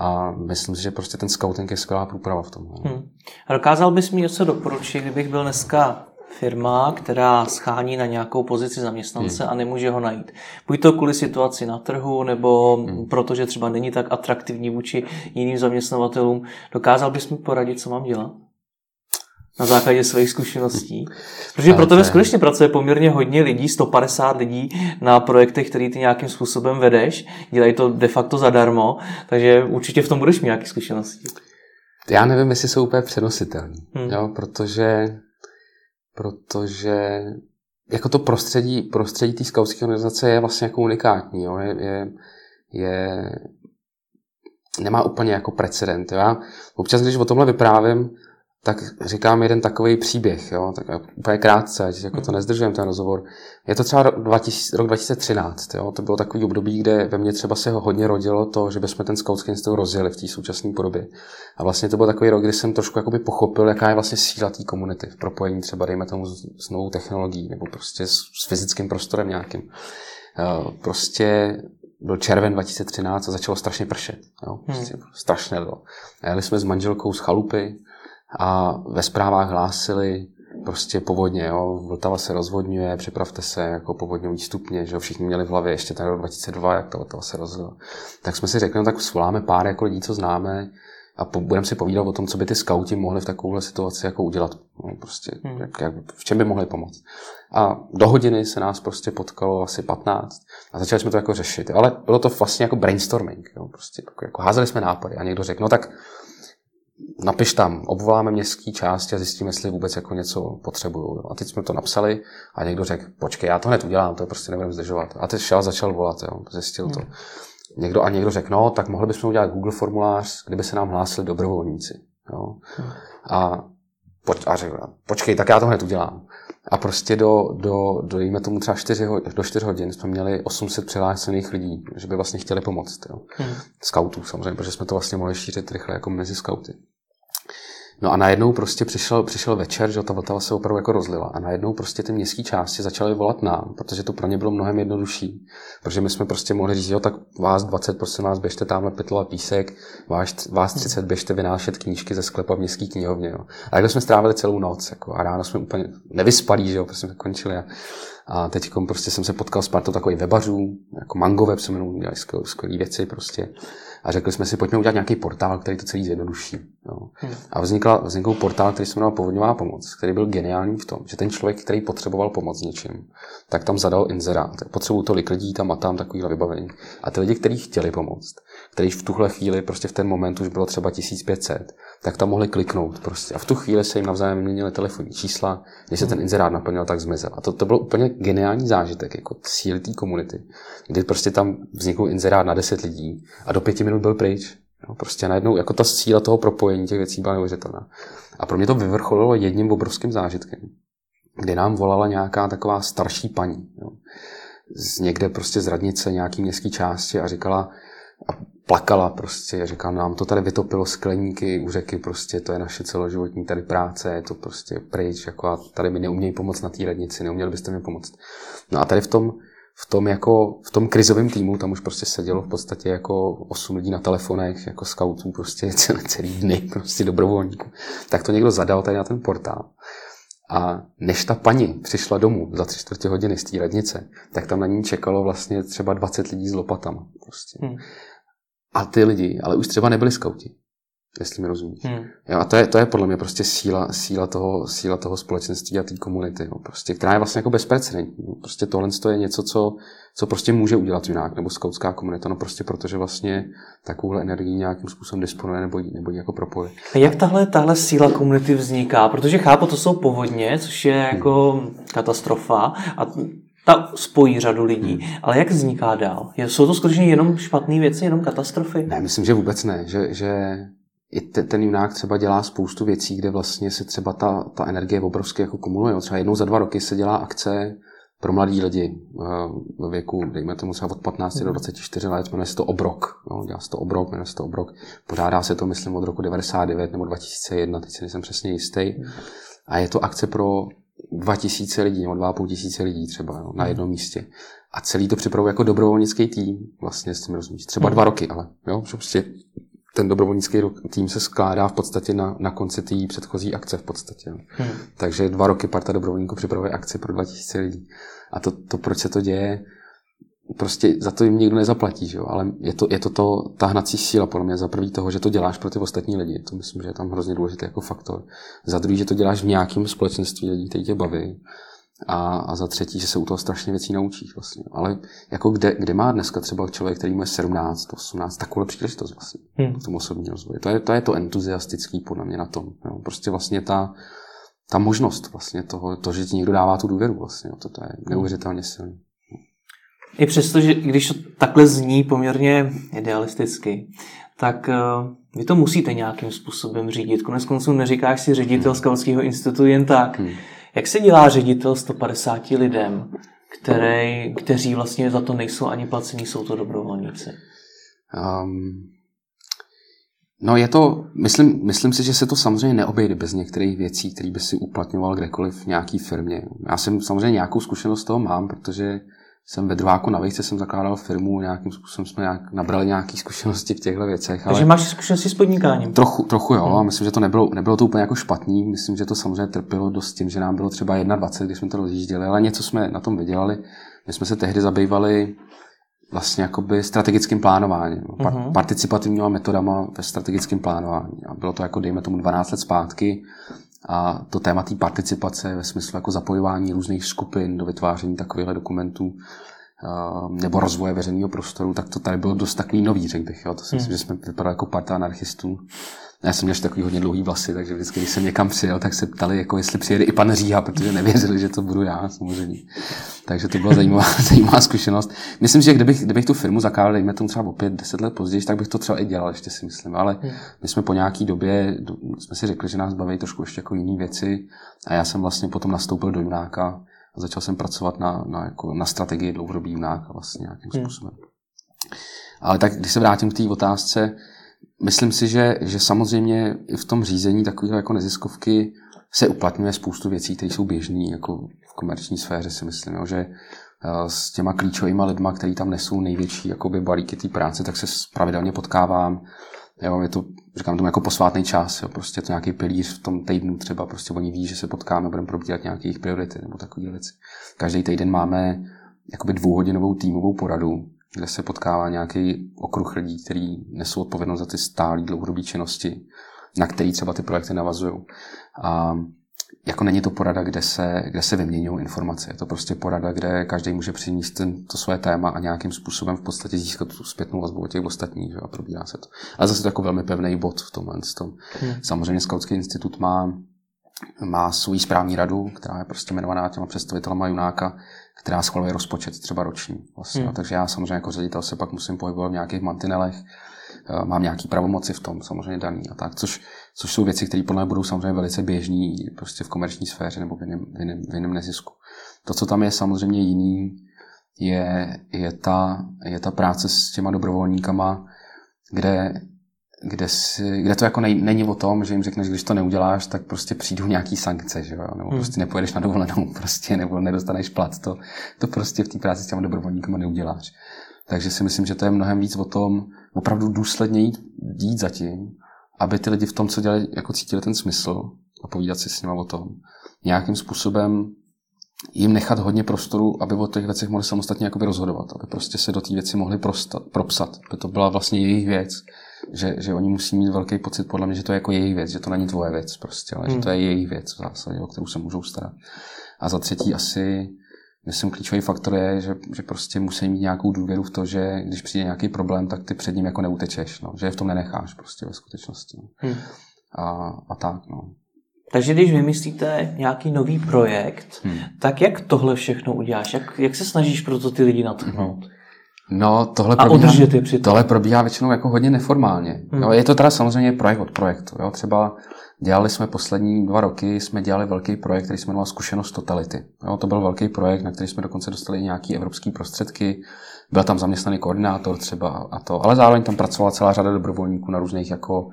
A myslím si, že prostě ten scouting je skvělá průprava v tom. Hmm. A dokázal bys mi něco doporučit, kdybych byl dneska firma, která schání na nějakou pozici zaměstnance hmm. a nemůže ho najít. Buď to kvůli situaci na trhu, nebo hmm. protože třeba není tak atraktivní vůči jiným zaměstnavatelům. Dokázal bys mi poradit, co mám dělat? Na základě svých zkušeností. Protože pro tebe skutečně pracuje poměrně hodně lidí, 150 lidí na projektech, který ty nějakým způsobem vedeš. Dělají to de facto zadarmo, takže určitě v tom budeš mít nějaké zkušenosti. Já nevím, jestli jsou úplně přenositelné, hmm. jo, protože, protože jako to prostředí, prostředí té skautské organizace je vlastně jako unikátní. Jo, je, je, je, nemá úplně jako precedent. Jo. Já občas, když o tomhle vyprávím, tak říkám jeden takový příběh, jo, tak úplně krátce, ať jako to hmm. nezdržujem ten rozhovor. Je to třeba rok, 2000, rok 2013, jo, to bylo takový období, kde ve mně třeba se hodně rodilo to, že bychom ten skautský institut rozjeli v té současné podobě. A vlastně to byl takový rok, kdy jsem trošku jakoby pochopil, jaká je vlastně síla té komunity v propojení třeba, dejme tomu, s novou technologií nebo prostě s, s fyzickým prostorem nějakým. Uh, prostě byl červen 2013 a začalo strašně pršet. Jo? Prostě hmm. strašně bylo. A jeli jsme s manželkou z chalupy a ve zprávách hlásili prostě povodně, jo? Vltava se rozvodňuje, připravte se jako povodňový stupně, že jo? všichni měli v hlavě ještě ten rok 2002, jak to Vltava se rozlila. Tak jsme si řekli, no tak svoláme pár jako lidí, co známe, a po, budeme si povídat o tom, co by ty skauti mohli v takovéhle situaci jako udělat. No, prostě, hmm. jak, jak, v čem by mohli pomoct. A do hodiny se nás prostě potkalo asi 15 a začali jsme to jako řešit. Ale bylo to vlastně jako brainstorming. Jo, prostě, jako, jako házeli jsme nápady a někdo řekl, no tak napiš tam, obvoláme městský části a zjistíme, jestli vůbec jako něco potřebují. A teď jsme to napsali a někdo řekl, počkej, já to hned udělám, to prostě nebudeme zdržovat. A teď šel, začal volat, jo, zjistil to. Hmm. Někdo a někdo řekl, no, tak mohli bychom udělat Google formulář, kdyby se nám hlásili dobrovolníci. Jo. Hmm. A, poč, a řekl, počkej, tak já to hned udělám. A prostě do, do, do dejme tomu třeba 4, do 4 hodin jsme měli 800 přihlášených lidí, že by vlastně chtěli pomoct. Jo. Hmm. Scoutů samozřejmě, protože jsme to vlastně mohli šířit rychle jako mezi scouty. No a najednou prostě přišel, přišel večer, že ta Vltava se opravdu jako rozlila a najednou prostě ty městské části začaly volat nám, protože to pro ně bylo mnohem jednodušší. Protože my jsme prostě mohli říct, jo, tak vás 20, prosím vás, běžte tamhle a písek, vás, vás 30 běžte vynášet knížky ze sklepa v městské knihovně. Jo. A takhle jsme strávili celou noc jako, a ráno jsme úplně nevyspalí, že jo, prostě jsme končili. A, a teď prostě jsem se potkal s partou takových webařů, jako Mango Web se jmenují, dělají skvělé věci prostě a řekli jsme si, pojďme udělat nějaký portál, který to celý zjednoduší. Jo. Hmm. A vznikla, vznikl portál, který se jmenoval Povodňová pomoc, který byl geniální v tom, že ten člověk, který potřeboval pomoc něčím, tak tam zadal inzerát. Potřebují tolik lidí tam a tam takovýhle vybavení. A ty lidi, kteří chtěli pomoct, kteří v tuhle chvíli, prostě v ten moment už bylo třeba 1500, tak tam mohli kliknout prostě. A v tu chvíli se jim navzájem měnili telefonní čísla, když se ten inzerát naplnil, tak zmizel. A to, to byl úplně geniální zážitek, jako síly té komunity, kdy prostě tam vznikl inzerát na 10 lidí a do pěti minut byl pryč. Jo, prostě najednou, jako ta síla toho propojení těch věcí byla neuvěřitelná. A pro mě to vyvrcholilo jedním obrovským zážitkem, kdy nám volala nějaká taková starší paní. Jo, z někde prostě z radnice nějaký městské části a říkala, a plakala prostě, říkala, nám to tady vytopilo skleníky u řeky, prostě to je naše celoživotní tady práce, je to prostě pryč, jako a tady mi neumějí pomoct na té radnici, neuměli byste mi pomoct. No a tady v tom, v tom, jako, v tom krizovém týmu, tam už prostě sedělo v podstatě jako osm lidí na telefonech, jako scoutů, prostě <laughs> celý, celý dny, prostě dobrovolníků. Tak to někdo zadal tady na ten portál. A než ta paní přišla domů za tři čtvrtě hodiny z té radnice, tak tam na ní čekalo vlastně třeba 20 lidí s lopatama. Prostě. Hmm. A ty lidi, ale už třeba nebyli skauti, jestli mi rozumíš. Hmm. Jo, a to je, to je podle mě prostě síla, síla, toho, síla toho společenství a té komunity, no, prostě, která je vlastně jako bezprecedentní. No, prostě tohle je něco, co, co prostě může udělat jinak, nebo skautská komunita, no prostě protože vlastně takovou energii nějakým způsobem disponuje nebo ji, nebo ji jako propoje. A jak tahle, tahle síla komunity vzniká? Protože chápu, to jsou povodně, což je jako hmm. katastrofa a ta spojí řadu lidí. Hmm. Ale jak vzniká dál? Jsou to skutečně jenom špatné věci, jenom katastrofy? Ne, myslím, že vůbec ne. Že, že i ten junák třeba dělá spoustu věcí, kde vlastně se třeba ta, ta energie obrovsky jako kumuluje. Třeba jednou za dva roky se dělá akce pro mladí lidi eh, ve věku, dejme tomu třeba od 15 do 24 let, jmenuje se to Obrok. No, dělá se to Obrok, jmenuje se to Obrok. Pořádá se to, myslím, od roku 99 nebo 2001, teď si nejsem přesně jistý. A je to akce pro 2000 lidí, nebo 2,5 tisíce lidí třeba jo, na jednom místě. A celý to připravuje jako dobrovolnický tým, vlastně s tím rozumíš. Třeba dva roky, ale jo, že prostě ten dobrovolnický tým se skládá v podstatě na, na konci té předchozí akce v podstatě. Hmm. Takže dva roky parta dobrovolníků připravuje akci pro 2000 lidí. A to, to, proč se to děje, prostě za to jim nikdo nezaplatí, že jo? ale je to, je to, to ta hnací síla podle mě za prvý toho, že to děláš pro ty ostatní lidi, to myslím, že je tam hrozně důležitý jako faktor. Za druhý, že to děláš v nějakém společenství lidí, který tě baví. A, a za třetí, že se u toho strašně věcí naučíš vlastně. Ale jako kde, kde má dneska třeba člověk, který má 17, 18, takovou příležitost vlastně hmm. v tom osobním rozvoji. To je, to je to entuziastický podle mě na tom. Jo. Prostě vlastně ta, ta možnost vlastně toho, to, že ti někdo dává tu důvěru vlastně, to, to je neuvěřitelně silné. I přesto, že když to takhle zní poměrně idealisticky, tak eh, Vy to musíte nějakým způsobem řídit. Konec konců neříkáš si ředitel hmm. Skautského institutu jen tak. Hmm. Jak se dělá ředitel 150 lidem, který, kteří vlastně za to nejsou ani placení, jsou to dobrovolníci? Um, no je to, myslím, myslím si, že se to samozřejmě neobejde bez některých věcí, které by si uplatňoval kdekoliv v nějaké firmě. Já jsem samozřejmě nějakou zkušenost z toho mám, protože jsem ve druháku na vejce jsem zakládal firmu, nějakým způsobem jsme nějak, nabrali nějaké zkušenosti v těchto věcech. Takže ale máš zkušenosti s podnikáním? Trochu, trochu jo, hmm. a myslím, že to nebylo, nebylo to úplně jako špatný. Myslím, že to samozřejmě trpělo dost tím, že nám bylo třeba 21, když jsme to rozjížděli, ale něco jsme na tom vydělali. My jsme se tehdy zabývali vlastně jakoby strategickým plánováním, uh-huh. participativníma metodama ve strategickém plánování. A bylo to jako, dejme tomu, 12 let zpátky a to téma té participace ve smyslu jako zapojování různých skupin do vytváření takovýchhle dokumentů nebo rozvoje veřejného prostoru, tak to tady bylo dost takový nový, řekl bych. Jo. To si hmm. myslím, že jsme vypadali jako parta anarchistů. Já jsem měl takový hodně dlouhý vlasy, takže vždycky, když jsem někam přijel, tak se ptali, jako jestli přijede i pan Říha, protože nevěřili, že to budu já, samozřejmě. Takže to byla zajímavá, <laughs> zajímavá zkušenost. Myslím, že kdybych, kdybych tu firmu zakládal, dejme tomu třeba o pět, deset let později, tak bych to třeba i dělal, ještě si myslím. Ale hmm. my jsme po nějaký době, jsme si řekli, že nás baví trošku ještě jako jiné věci. A já jsem vlastně potom nastoupil do Junáka a začal jsem pracovat na, na, jako, na strategii dlouhodobý Junáka vlastně nějakým hmm. způsobem. Ale tak, když se vrátím k té otázce, myslím si, že, že samozřejmě i v tom řízení takového jako neziskovky se uplatňuje spoustu věcí, které jsou běžné jako v komerční sféře, si myslím, jo, že eh, s těma klíčovými lidma, kteří tam nesou největší jakoby, balíky té práce, tak se pravidelně potkávám. Jo, je to, říkám tomu jako posvátný čas, jo, prostě to nějaký pilíř v tom týdnu třeba, prostě oni ví, že se potkáme, budeme probírat nějaké jejich priority nebo takové věci. Každý týden máme jakoby dvouhodinovou týmovou poradu, kde se potkává nějaký okruh lidí, kteří nesou odpovědnost za ty stálé dlouhodobé činnosti, na který třeba ty projekty navazují. A jako není to porada, kde se, kde se vyměňují informace. Je to prostě porada, kde každý může přinést ten, to své téma a nějakým způsobem v podstatě získat tu zpětnou vazbu od těch ostatních že? a probírá se to. Ale zase to jako velmi pevný bod v tomhle. Tom. Hmm. Samozřejmě Skautský institut má, má svou správní radu, která je prostě jmenovaná těma představitelama Junáka, která schvaluje rozpočet třeba roční. Vlastně. Hmm. Takže já samozřejmě jako ředitel se pak musím pohybovat v nějakých mantinelech, mám nějaký pravomoci v tom samozřejmě daný a tak, což, což jsou věci, které podle mě budou samozřejmě velice běžní prostě v komerční sféře nebo v jiném, v jiném, v jiném nezisku. To, co tam je samozřejmě jiný, je, je, ta, je ta práce s těma dobrovolníkama, kde kde, si, kde to jako nej, není o tom, že jim řekneš, když to neuděláš, tak prostě přijdou nějaký sankce, že jo? nebo hmm. prostě nepojedeš na dovolenou, <laughs> prostě, nebo nedostaneš plat. To, to prostě v té práci s těmi dobrovolníkama neuděláš. Takže si myslím, že to je mnohem víc o tom, opravdu důsledně jít, jít za tím, aby ty lidi v tom, co dělají, jako cítili ten smysl a povídat si s nimi o tom. Nějakým způsobem jim nechat hodně prostoru, aby o těch věcech mohli samostatně jakoby rozhodovat, aby prostě se do té věci mohli prostat, propsat, aby to byla vlastně jejich věc že, že oni musí mít velký pocit podle mě, že to je jako jejich věc, že to není tvoje věc prostě, ale hmm. že to je jejich věc v zásadě, o kterou se můžou starat. A za třetí asi, myslím, klíčový faktor je, že, že prostě musí mít nějakou důvěru v to, že když přijde nějaký problém, tak ty před ním jako neutečeš, no, že je v tom nenecháš prostě ve skutečnosti. No. Hmm. A, a tak, no. Takže když vymyslíte nějaký nový projekt, hmm. tak jak tohle všechno uděláš? Jak, jak se snažíš pro to ty lidi natchnout? No, tohle a probíhá, je při tohle probíhá většinou jako hodně neformálně. Hmm. No, je to teda samozřejmě projekt od projektu. Jo? Třeba dělali jsme poslední dva roky, jsme dělali velký projekt, který se jmenoval Zkušenost totality. Jo? To byl velký projekt, na který jsme dokonce dostali nějaké evropské prostředky. Byl tam zaměstnaný koordinátor třeba a to, ale zároveň tam pracovala celá řada dobrovolníků na různých jako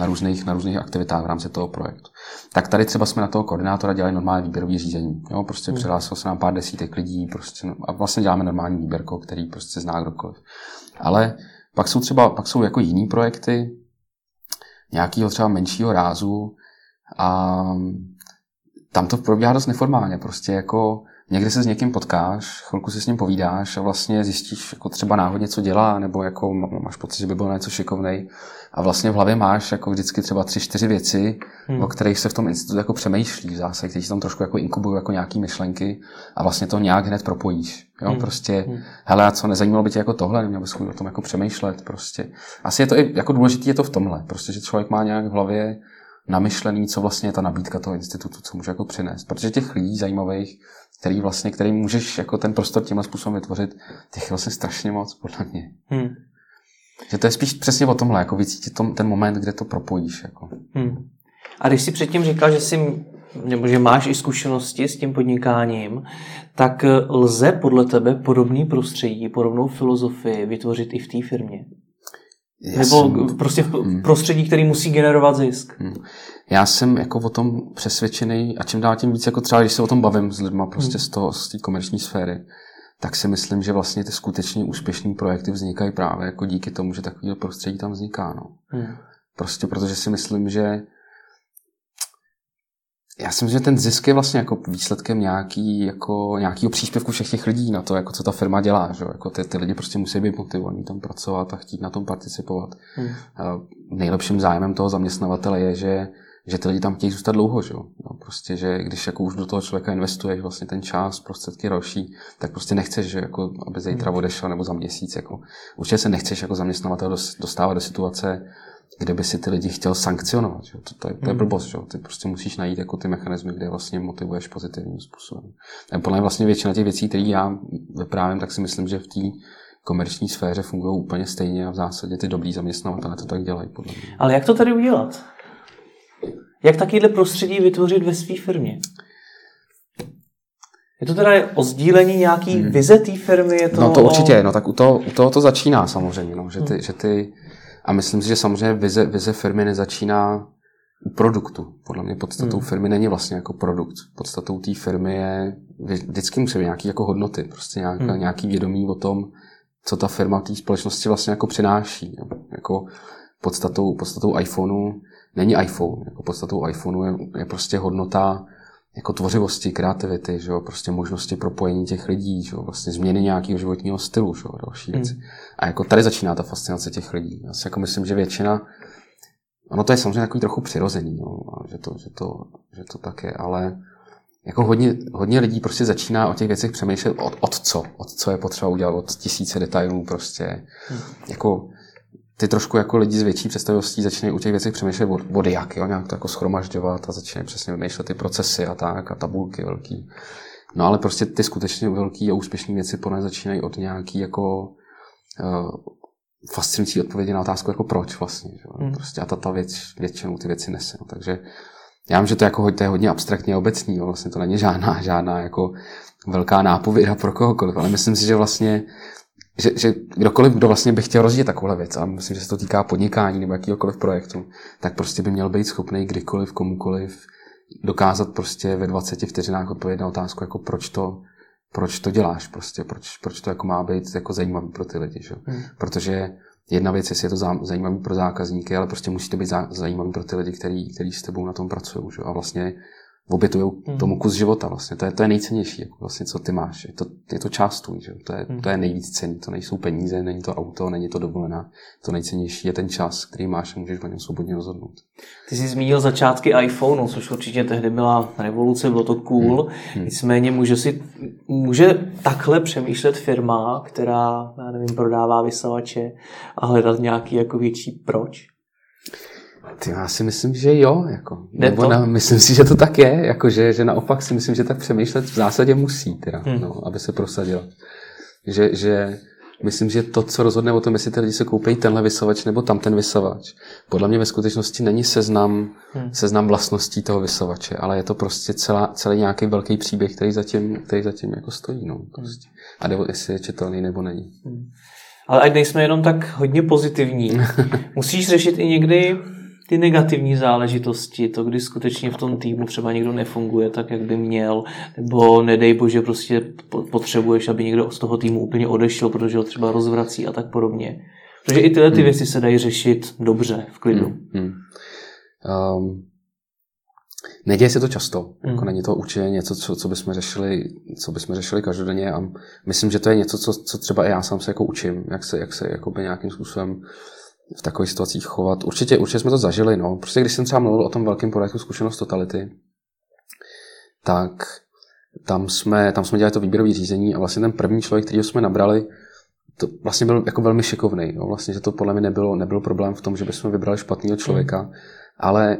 na různých, na různých aktivitách v rámci toho projektu. Tak tady třeba jsme na toho koordinátora dělali normální výběrové řízení. Jo, prostě hmm. přihlásilo se nám pár desítek lidí prostě, no, a vlastně děláme normální výběrko, který prostě zná kdokoliv. Ale pak jsou třeba pak jsou jako jiný projekty, nějakého třeba menšího rázu a tam to probíhá dost neformálně. Prostě jako někde se s někým potkáš, chvilku si s ním povídáš a vlastně zjistíš jako třeba náhodně, co dělá, nebo jako máš pocit, že by byl něco šikovnej. A vlastně v hlavě máš jako vždycky třeba tři, čtyři věci, hmm. o kterých se v tom institutu jako přemýšlí v zásadě, které tam trošku jako inkubují jako nějaký myšlenky a vlastně to nějak hned propojíš. Jo? Hmm. Prostě, hmm. hele, a co nezajímalo by tě jako tohle, neměl bys o tom jako přemýšlet. Prostě. Asi je to i jako důležité je to v tomhle, prostě, že člověk má nějak v hlavě namyšlený, co vlastně je ta nabídka toho institutu, co může jako přinést. Protože těch lidí zajímavých který vlastně, který můžeš jako ten prostor tímhle způsobem vytvořit, těch je vlastně strašně moc, podle mě. Hmm. Že to je spíš přesně o tomhle, jako vycítit tom, ten moment, kde to propojíš. Jako. Hmm. A když si předtím říkal, že jsi, nebo že máš i zkušenosti s tím podnikáním, tak lze podle tebe podobný prostředí, podobnou filozofii vytvořit i v té firmě? Já Nebo jsem... prostě v hmm. prostředí, který musí generovat zisk? Hmm. Já jsem jako o tom přesvědčený a čím dál tím víc, jako třeba když se o tom bavím s lidma prostě hmm. z, toho, z té komerční sféry, tak si myslím, že vlastně ty skutečně úspěšné projekty vznikají právě jako díky tomu, že takový prostředí tam vzniká. No. Hmm. Prostě protože si myslím, že já si myslím, že ten zisk je vlastně jako výsledkem nějaký, jako, nějakého příspěvku všech těch lidí na to, jako co ta firma dělá. Že? Jako ty, ty lidi prostě musí být motivovaní tam pracovat a chtít na tom participovat. Hmm. Nejlepším zájmem toho zaměstnavatele je, že že ty lidi tam chtějí zůstat dlouho, že. No, prostě, že když jako už do toho člověka investuješ vlastně ten čas, prostředky další, tak prostě nechceš, že jako, aby zítra hmm. odešel nebo za měsíc. Jako. Určitě se nechceš jako zaměstnavatel dostávat do situace, kde by si ty lidi chtěl sankcionovat. Že? To, to, je, to je hmm. blbost. Že? Ty prostě musíš najít jako ty mechanismy, kde vlastně motivuješ pozitivním způsobem. A podle mě vlastně většina těch věcí, které já vyprávím, tak si myslím, že v té komerční sféře fungují úplně stejně a v zásadě ty dobrý zaměstnavatele to tak dělají. Podle mě. Ale jak to tady udělat? Jak takovýhle prostředí vytvořit ve své firmě? Je to teda o sdílení nějaký hmm. vize té firmy? Je to no to určitě, no tak u toho, u toho to začíná samozřejmě, no, že, ty, hmm. že ty, a myslím si, že samozřejmě vize, vize firmy nezačíná u produktu. Podle mě podstatou hmm. firmy není vlastně jako produkt. Podstatou té firmy je, vždycky musí být nějaký jako hodnoty, prostě nějaká, hmm. nějaký vědomí o tom, co ta firma té společnosti vlastně jako přináší. Jako podstatou, podstatou iPhoneu není iPhone. Jako podstatou iPhoneu je, je prostě hodnota jako tvořivosti, kreativity, že jo, prostě možnosti propojení těch lidí, že jo, vlastně změny nějakého životního stylu, že jo, další věci. Hmm. A jako tady začíná ta fascinace těch lidí. Já si jako myslím, že většina, ono to je samozřejmě takový trochu přirozený, no, že, to, že, to, že to tak je, ale jako hodně, hodně lidí prostě začíná o těch věcech přemýšlet od, od co, od co je potřeba udělat, od tisíce detailů prostě. Hmm. Jako ty trošku jako lidi s větší představivostí začínají u těch věcí přemýšlet od, od jak, jo, nějak to jako schromažďovat a začínají přesně vymýšlet ty procesy a tak a tabulky velký. No ale prostě ty skutečně velký a úspěšné věci podle začínají od nějaký jako uh, fascinující odpovědi na otázku jako proč vlastně. Že? Hmm. Prostě a ta, ta věc většinou ty věci nese. No. Takže já vím, že to je, jako, to je hodně abstraktně obecný, jo. vlastně to není žádná, žádná jako velká nápověda pro kohokoliv, ale myslím si, že vlastně že, že kdokoliv, kdo vlastně by chtěl rozvíjet takovouhle věc, a myslím, že se to týká podnikání nebo jakýkoliv projektu, tak prostě by měl být schopný kdykoliv, komukoliv dokázat prostě ve 20 vteřinách odpovědět na otázku, jako proč to, proč to děláš, prostě, proč, proč to jako má být jako zajímavý pro ty lidi. Že? Hmm. Protože jedna věc, jestli je to zajímavý pro zákazníky, ale prostě musí to být zajímavý pro ty lidi, kteří, kteří s tebou na tom pracují. Že? A vlastně obětují mm. tomu kus života vlastně. To je, to je nejcennější, jako vlastně, co ty máš. Je to, je to část tvůj, že? To, je, mm. to je nejvíc cený. To nejsou peníze, není to auto, není to dovolená. To nejcennější je ten čas, který máš a můžeš o něm svobodně rozhodnout. Ty jsi zmínil začátky iPhoneu, což určitě tehdy byla revoluce, bylo to cool. Mm. Nicméně může si může takhle přemýšlet firma, která, já nevím, prodává vysavače a hledat nějaký jako větší proč? Ty, já si myslím, že jo. Jako. Nebo na, myslím si, že to tak je. Jako, že, že naopak si myslím, že tak přemýšlet v zásadě musí, teda, hmm. no, aby se prosadil. Že, že myslím, že to, co rozhodne o tom, jestli ty lidi se koupí tenhle vysavač nebo tam ten vysavač, podle mě ve skutečnosti není seznam, hmm. seznam vlastností toho vysavače, ale je to prostě celá, celý nějaký velký příběh, který zatím, který zatím jako stojí. No, prostě. A nebo jestli je čitelný nebo není. Hmm. Ale ať nejsme jenom tak hodně pozitivní, <laughs> musíš řešit i někdy ty negativní záležitosti, to, kdy skutečně v tom týmu třeba někdo nefunguje tak, jak by měl, nebo nedej bože, prostě potřebuješ, aby někdo z toho týmu úplně odešel, protože ho třeba rozvrací a tak podobně. Protože i tyhle ty hmm. věci se dají řešit dobře, v klidu. Hmm. Hmm. Um, neděje se to často. Hmm. Jako není to určitě něco, co, co, bychom řešili, co bychom řešili každodenně a myslím, že to je něco, co, co třeba i já sám se jako učím, jak se, jak se jakoby nějakým způsobem v takových situacích chovat. Určitě, určitě jsme to zažili. No. Prostě když jsem třeba mluvil o tom velkém projektu Zkušenost totality, tak tam jsme, tam jsme dělali to výběrové řízení a vlastně ten první člověk, který jsme nabrali, to vlastně byl jako velmi šikovný. No. Vlastně, že to podle mě nebylo, nebyl problém v tom, že bychom vybrali špatného člověka, ale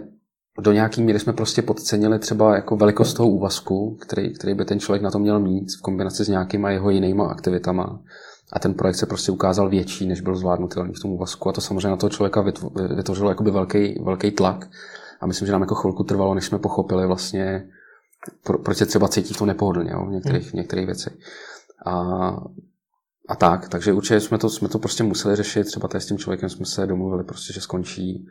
do nějaký míry jsme prostě podcenili třeba jako velikost toho úvazku, který, který by ten člověk na to měl mít v kombinaci s nějakýma jeho jinýma aktivitama. A ten projekt se prostě ukázal větší, než byl zvládnutelný v tom úvazku. A to samozřejmě na toho člověka vytvořilo jakoby velký, velký tlak. A myslím, že nám jako chvilku trvalo, než jsme pochopili vlastně, pro, proč se třeba cítí to nepohodlně jo, v některých, hmm. některých věcech. A, a tak, takže určitě jsme to, jsme to prostě museli řešit, třeba tady s tím člověkem jsme se domluvili prostě, že skončí,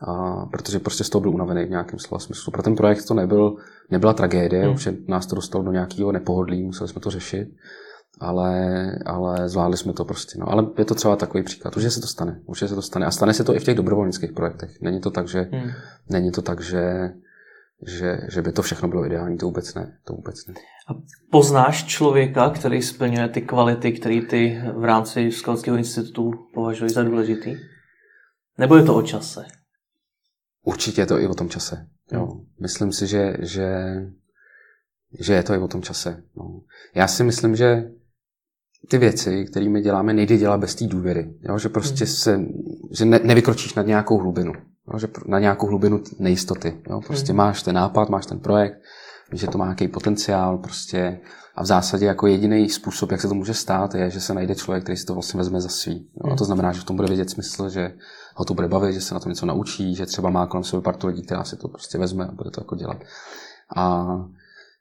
a, protože prostě z toho byl unavený v nějakém slova smyslu. Pro ten projekt to nebyl, nebyla tragédie, hmm. že nás to dostalo do nějakého nepohodlí, museli jsme to řešit ale, ale zvládli jsme to prostě. No. Ale je to třeba takový příklad. Už se to stane. Už se to stane. A stane se to i v těch dobrovolnických projektech. Není to tak, že, hmm. není to tak, že, že, že by to všechno bylo ideální. To vůbec ne. To vůbec ne. A poznáš člověka, který splňuje ty kvality, které ty v rámci Skautského institutu považuješ za důležitý? Nebo je to o čase? Určitě je to i o tom čase. Jo. Hmm. Myslím si, že, že, že je to i o tom čase. No. Já si myslím, že ty věci, kterými děláme, nejde dělat bez té důvěry. Jo? Že prostě hmm. se, že ne, nevykročíš nad nějakou hlubinu. Jo? Že na nějakou hlubinu nejistoty. Jo? Prostě hmm. máš ten nápad, máš ten projekt, víš, že to má nějaký potenciál prostě a v zásadě jako jediný způsob, jak se to může stát, je, že se najde člověk, který si to vlastně vezme za svý. Jo? A to hmm. znamená, že v tom bude vidět smysl, že ho to bude bavit, že se na to něco naučí, že třeba má kolem sebe partu lidí, která si to prostě vezme a bude to jako dělat. A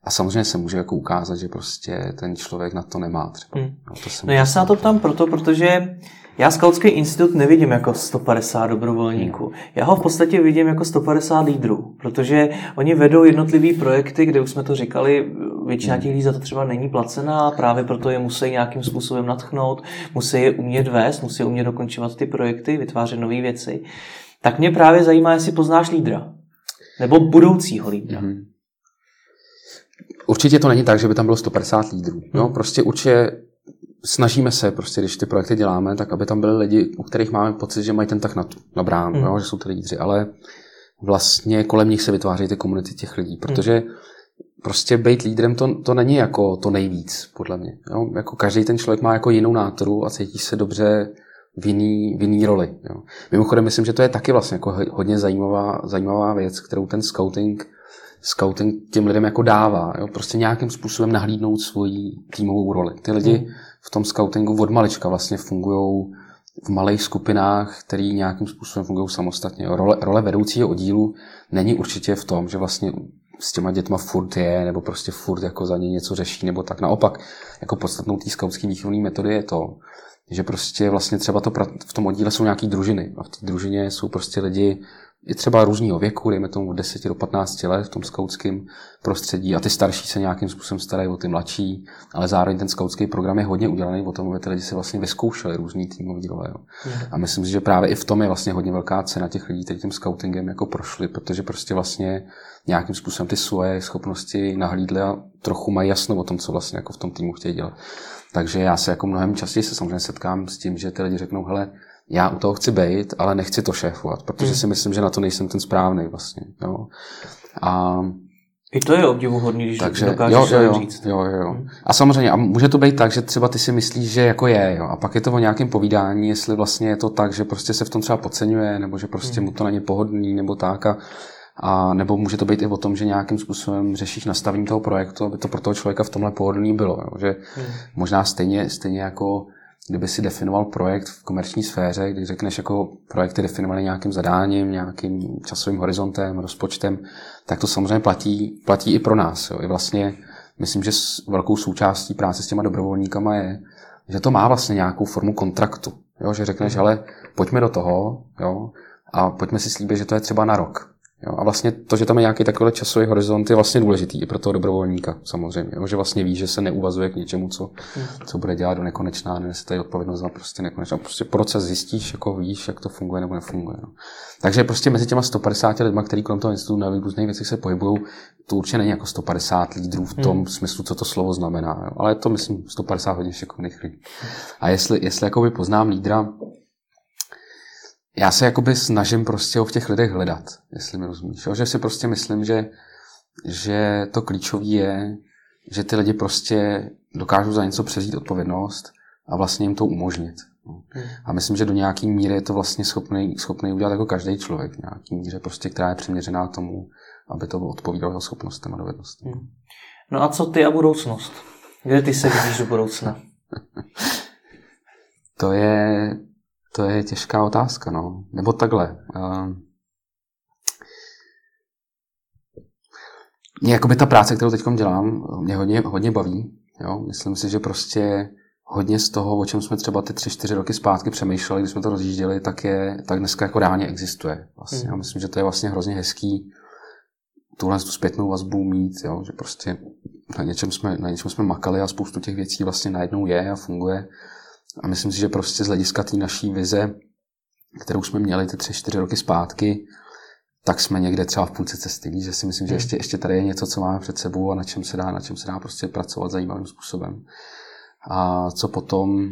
a samozřejmě se může jako ukázat, že prostě ten člověk na to nemá třeba. Hmm. No, to se no já se na to ptám proto, protože já Skautský institut nevidím jako 150 dobrovolníků. Hmm. Já ho v podstatě vidím jako 150 lídrů, protože oni vedou jednotlivé projekty, kde už jsme to říkali, většina hmm. těch lidí za to třeba není placená, právě proto je musí nějakým způsobem natchnout, musí je umět vést, musí umět dokončovat ty projekty, vytvářet nové věci. Tak mě právě zajímá, jestli poznáš lídra. Nebo budoucího lídra. Hmm. Určitě to není tak, že by tam bylo 150 lídrů. No, prostě určitě snažíme se, prostě, když ty projekty děláme, tak aby tam byli lidi, u kterých máme pocit, že mají ten tak nabrán, hmm. jo, že jsou ty lídři, ale vlastně kolem nich se vytváří ty komunity těch lidí, protože hmm. prostě být lídrem to, to není jako to nejvíc, podle mě. Jo? Jako každý ten člověk má jako jinou nátoru a cítí se dobře v jiný, v jiný roli. Jo? Mimochodem, myslím, že to je taky vlastně jako hodně zajímavá, zajímavá věc, kterou ten scouting scouting těm lidem jako dává. Jo? Prostě nějakým způsobem nahlídnout svoji týmovou roli. Ty lidi hmm. v tom scoutingu od malička vlastně fungují v malých skupinách, které nějakým způsobem fungují samostatně. Role, role vedoucího oddílu není určitě v tom, že vlastně s těma dětma furt je, nebo prostě furt jako za ně něco řeší, nebo tak. Naopak, jako podstatnou té skautské výchovné metody je to, že prostě vlastně třeba to v tom oddíle jsou nějaký družiny a v té družině jsou prostě lidi i třeba různého věku, dejme tomu od 10 do 15 let v tom skautském prostředí a ty starší se nějakým způsobem starají o ty mladší, ale zároveň ten skautský program je hodně udělaný o tom, aby ty lidi si vlastně vyzkoušeli různý týmový role. Jo. Mm. A myslím si, že právě i v tom je vlastně hodně velká cena těch lidí, kteří tím scoutingem jako prošli, protože prostě vlastně nějakým způsobem ty svoje schopnosti nahlídli a trochu mají jasno o tom, co vlastně jako v tom týmu chtějí dělat. Takže já se jako mnohem častěji se samozřejmě setkám s tím, že ty lidi řeknou, hele, já u toho chci být, ale nechci to šéfovat, protože hmm. si myslím, že na to nejsem ten správný vlastně. Jo. A i to je obdivuhodný, když Takže, dokážeš jo, jo, jo, říct. Jo, jo, jo. Hmm. A samozřejmě, a může to být tak, že třeba ty si myslíš, že jako je, jo. A pak je to o nějakém povídání, jestli vlastně je to tak, že prostě se v tom třeba podceňuje, nebo že prostě hmm. mu to není pohodlný, nebo tak. A, a nebo může to být i o tom, že nějakým způsobem řešíš nastavení toho projektu, aby to pro toho člověka v tomhle pohodlný bylo. Jo. Že hmm. možná stejně, stejně jako kdyby si definoval projekt v komerční sféře, když řekneš jako projekty definované nějakým zadáním, nějakým časovým horizontem, rozpočtem, tak to samozřejmě platí, platí i pro nás. Jo. I vlastně myslím, že s velkou součástí práce s těma dobrovolníkama je, že to má vlastně nějakou formu kontraktu. Jo, že řekneš, ale pojďme do toho jo, a pojďme si slíbit, že to je třeba na rok. Jo, a vlastně to, že tam je nějaký takový časový horizont, je vlastně důležitý i pro toho dobrovolníka samozřejmě. Jo, že vlastně ví, že se neuvazuje k něčemu, co, hmm. co bude dělat do nekonečná, se tady odpovědnost za prostě nekonečná. Prostě proces zjistíš, jako víš, jak to funguje nebo nefunguje. No. Takže prostě mezi těma 150 lidmi, kteří kolem toho institutu na různých věcech se pohybují, to určitě není jako 150 lídrů v tom hmm. smyslu, co to slovo znamená. Jo. Ale je to, myslím, 150 hodně šikovných lidí. A jestli, jestli jakoby poznám lídra, já se jakoby snažím prostě ho v těch lidech hledat, jestli mi rozumíš. Jo? Že si prostě myslím, že, že to klíčové je, že ty lidi prostě dokážou za něco přezít odpovědnost a vlastně jim to umožnit. Hmm. A myslím, že do nějaké míry je to vlastně schopný, schopný udělat jako každý člověk, nějaký míře prostě, která je přiměřená tomu, aby to odpovídalo jeho schopnostem a dovednostem. Hmm. No a co ty a budoucnost? Kde ty se vidíš do budoucna? <laughs> To je, to je těžká otázka, no. Nebo takhle. Uh, mě jakoby ta práce, kterou teď dělám, mě hodně, hodně baví. Jo? Myslím si, že prostě hodně z toho, o čem jsme třeba ty tři, čtyři roky zpátky přemýšleli, když jsme to rozjížděli, tak, je, tak dneska jako reálně existuje. Vlastně. Mm. myslím, že to je vlastně hrozně hezký tuhle tu zpětnou vazbu mít, jo? že prostě na něčem, jsme, na něčem jsme makali a spoustu těch věcí vlastně najednou je a funguje. A myslím si, že prostě z hlediska té naší vize, kterou jsme měli ty tři, čtyři roky zpátky, tak jsme někde třeba v půlce cesty, že si myslím, že hmm. ještě, ještě tady je něco, co máme před sebou a na čem se dá, na čem se dá prostě pracovat zajímavým způsobem. A co potom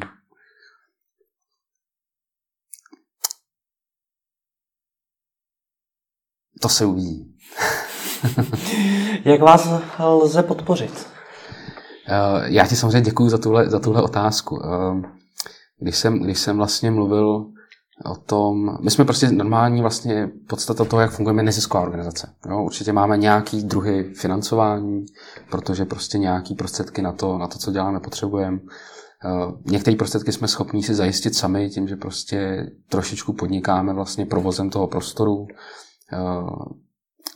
to se uvidí. <laughs> Jak vás lze podpořit? Eh, já ti samozřejmě děkuji za tuhle, za tuhle otázku. Eh, když jsem, když jsem vlastně mluvil o tom, my jsme prostě normální vlastně podstata toho, jak fungujeme nezisková organizace. Jo? Určitě máme nějaký druhy financování, protože prostě nějaký prostředky na to, na to co děláme, potřebujeme. Eh, některé prostředky jsme schopni si zajistit sami tím, že prostě trošičku podnikáme vlastně provozem toho prostoru.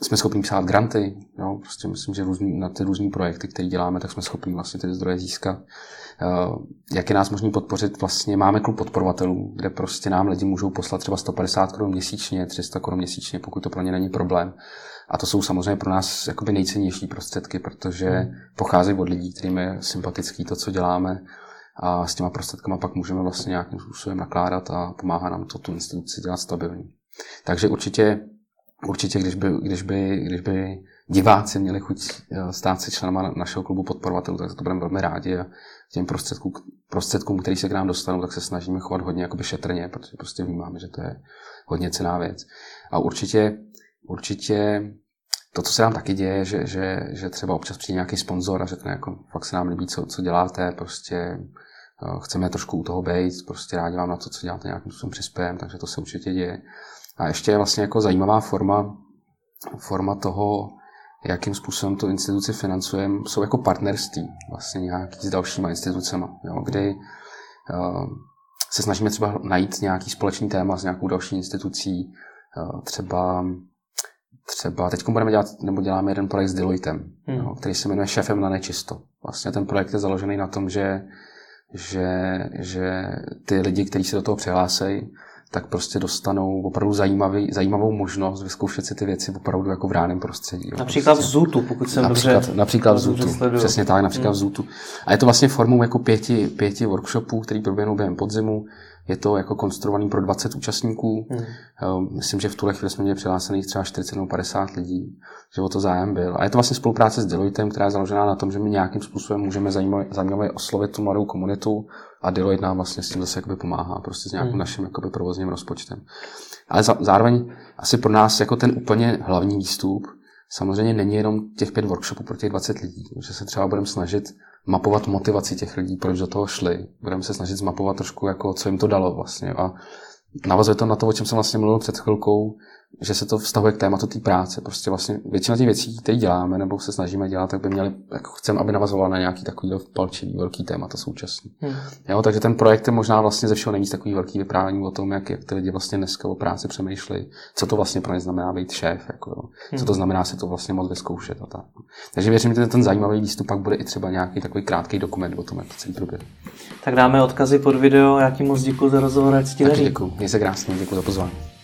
Jsme schopni psát granty, jo? prostě myslím, že různý, na ty různé projekty, které děláme, tak jsme schopni vlastně ty zdroje získat. Eh, jak je nás možný podpořit? Vlastně máme klub podporovatelů, kde prostě nám lidi můžou poslat třeba 150 korun měsíčně, 300 korun měsíčně, pokud to pro ně není problém. A to jsou samozřejmě pro nás jakoby nejcennější prostředky, protože hmm. pocházejí od lidí, kterým je sympatický to, co děláme a s těma prostředkama pak můžeme vlastně nějakým způsobem nakládat a pomáhá nám to tu instituci dělat stabilní. Takže určitě, určitě když, by, když, by, když by diváci měli chuť eh, stát se členama našeho klubu podporovatelů, tak to budeme velmi rádi a těm prostředkům, prostředkům, který se k nám dostanou, tak se snažíme chovat hodně jakoby šetrně, protože prostě vnímáme, že to je hodně cená věc. A určitě, určitě to, co se nám taky děje, že, že, že třeba občas přijde nějaký sponzor a řekne, jako, fakt se nám líbí, co, co děláte, prostě eh, chceme trošku u toho být, prostě rádi vám na to, co děláte, nějakým způsobem přispějem, takže to se určitě děje. A ještě je vlastně jako zajímavá forma, forma toho, jakým způsobem tu instituci financujeme, jsou jako partnerství vlastně nějaký s dalšíma institucemi, jo, kdy uh, se snažíme třeba najít nějaký společný téma s nějakou další institucí, uh, třeba třeba teď budeme dělat, nebo děláme jeden projekt s Deloitem, hmm. jo, který se jmenuje Šefem na nečisto. Vlastně ten projekt je založený na tom, že, že, že ty lidi, kteří se do toho přihlásí, tak prostě dostanou opravdu zajímavý, zajímavou možnost vyzkoušet si ty věci opravdu jako v ráném prostředí. Například prostě. v Zutu, pokud jsem například, dobře Například v Zutu, přesně tak, například hmm. v Zutu. A je to vlastně formou jako pěti, pěti workshopů, který proběhnou během podzimu. Je to jako konstruovaný pro 20 účastníků. Hmm. Ehm, myslím, že v tuhle chvíli jsme měli přihlásených třeba 40 nebo 50 lidí, že o to zájem byl. A je to vlastně spolupráce s Deloitem, která je založená na tom, že my nějakým způsobem můžeme zajímavě, zajímavě oslovit tu mladou komunitu a Deloitte nám vlastně s tím zase jakoby pomáhá, prostě s nějakým hmm. naším jakoby provozním rozpočtem. Ale za, zároveň asi pro nás jako ten úplně hlavní výstup samozřejmě není jenom těch pět workshopů pro těch 20 lidí, že se třeba budeme snažit mapovat motivaci těch lidí, proč do toho šli. Budeme se snažit zmapovat trošku, jako, co jim to dalo vlastně. A navazuje to na to, o čem jsem vlastně mluvil před chvilkou, že se to vztahuje k tématu té práce. Prostě vlastně většina těch věcí, které děláme nebo se snažíme dělat, tak by měli, jako chceme, aby navazovala na nějaký takový palčivý velký témata současný. Hmm. Jo, takže ten projekt je možná vlastně ze všeho nejvíc takový velký vyprávění o tom, jak, jak ty lidi vlastně dneska o práci přemýšlejí, co to vlastně pro ně znamená být šéf, jako, jo. Hmm. co to znamená si to vlastně moc vyzkoušet a tak. Takže věřím, že ten zajímavý výstup pak bude i třeba nějaký takový krátký dokument o tom, jak to celý proběhne. Tak dáme odkazy pod video. Já ti moc děkuji za rozhovor, ať Děkuji, měj se krásně, děkuji za pozvání.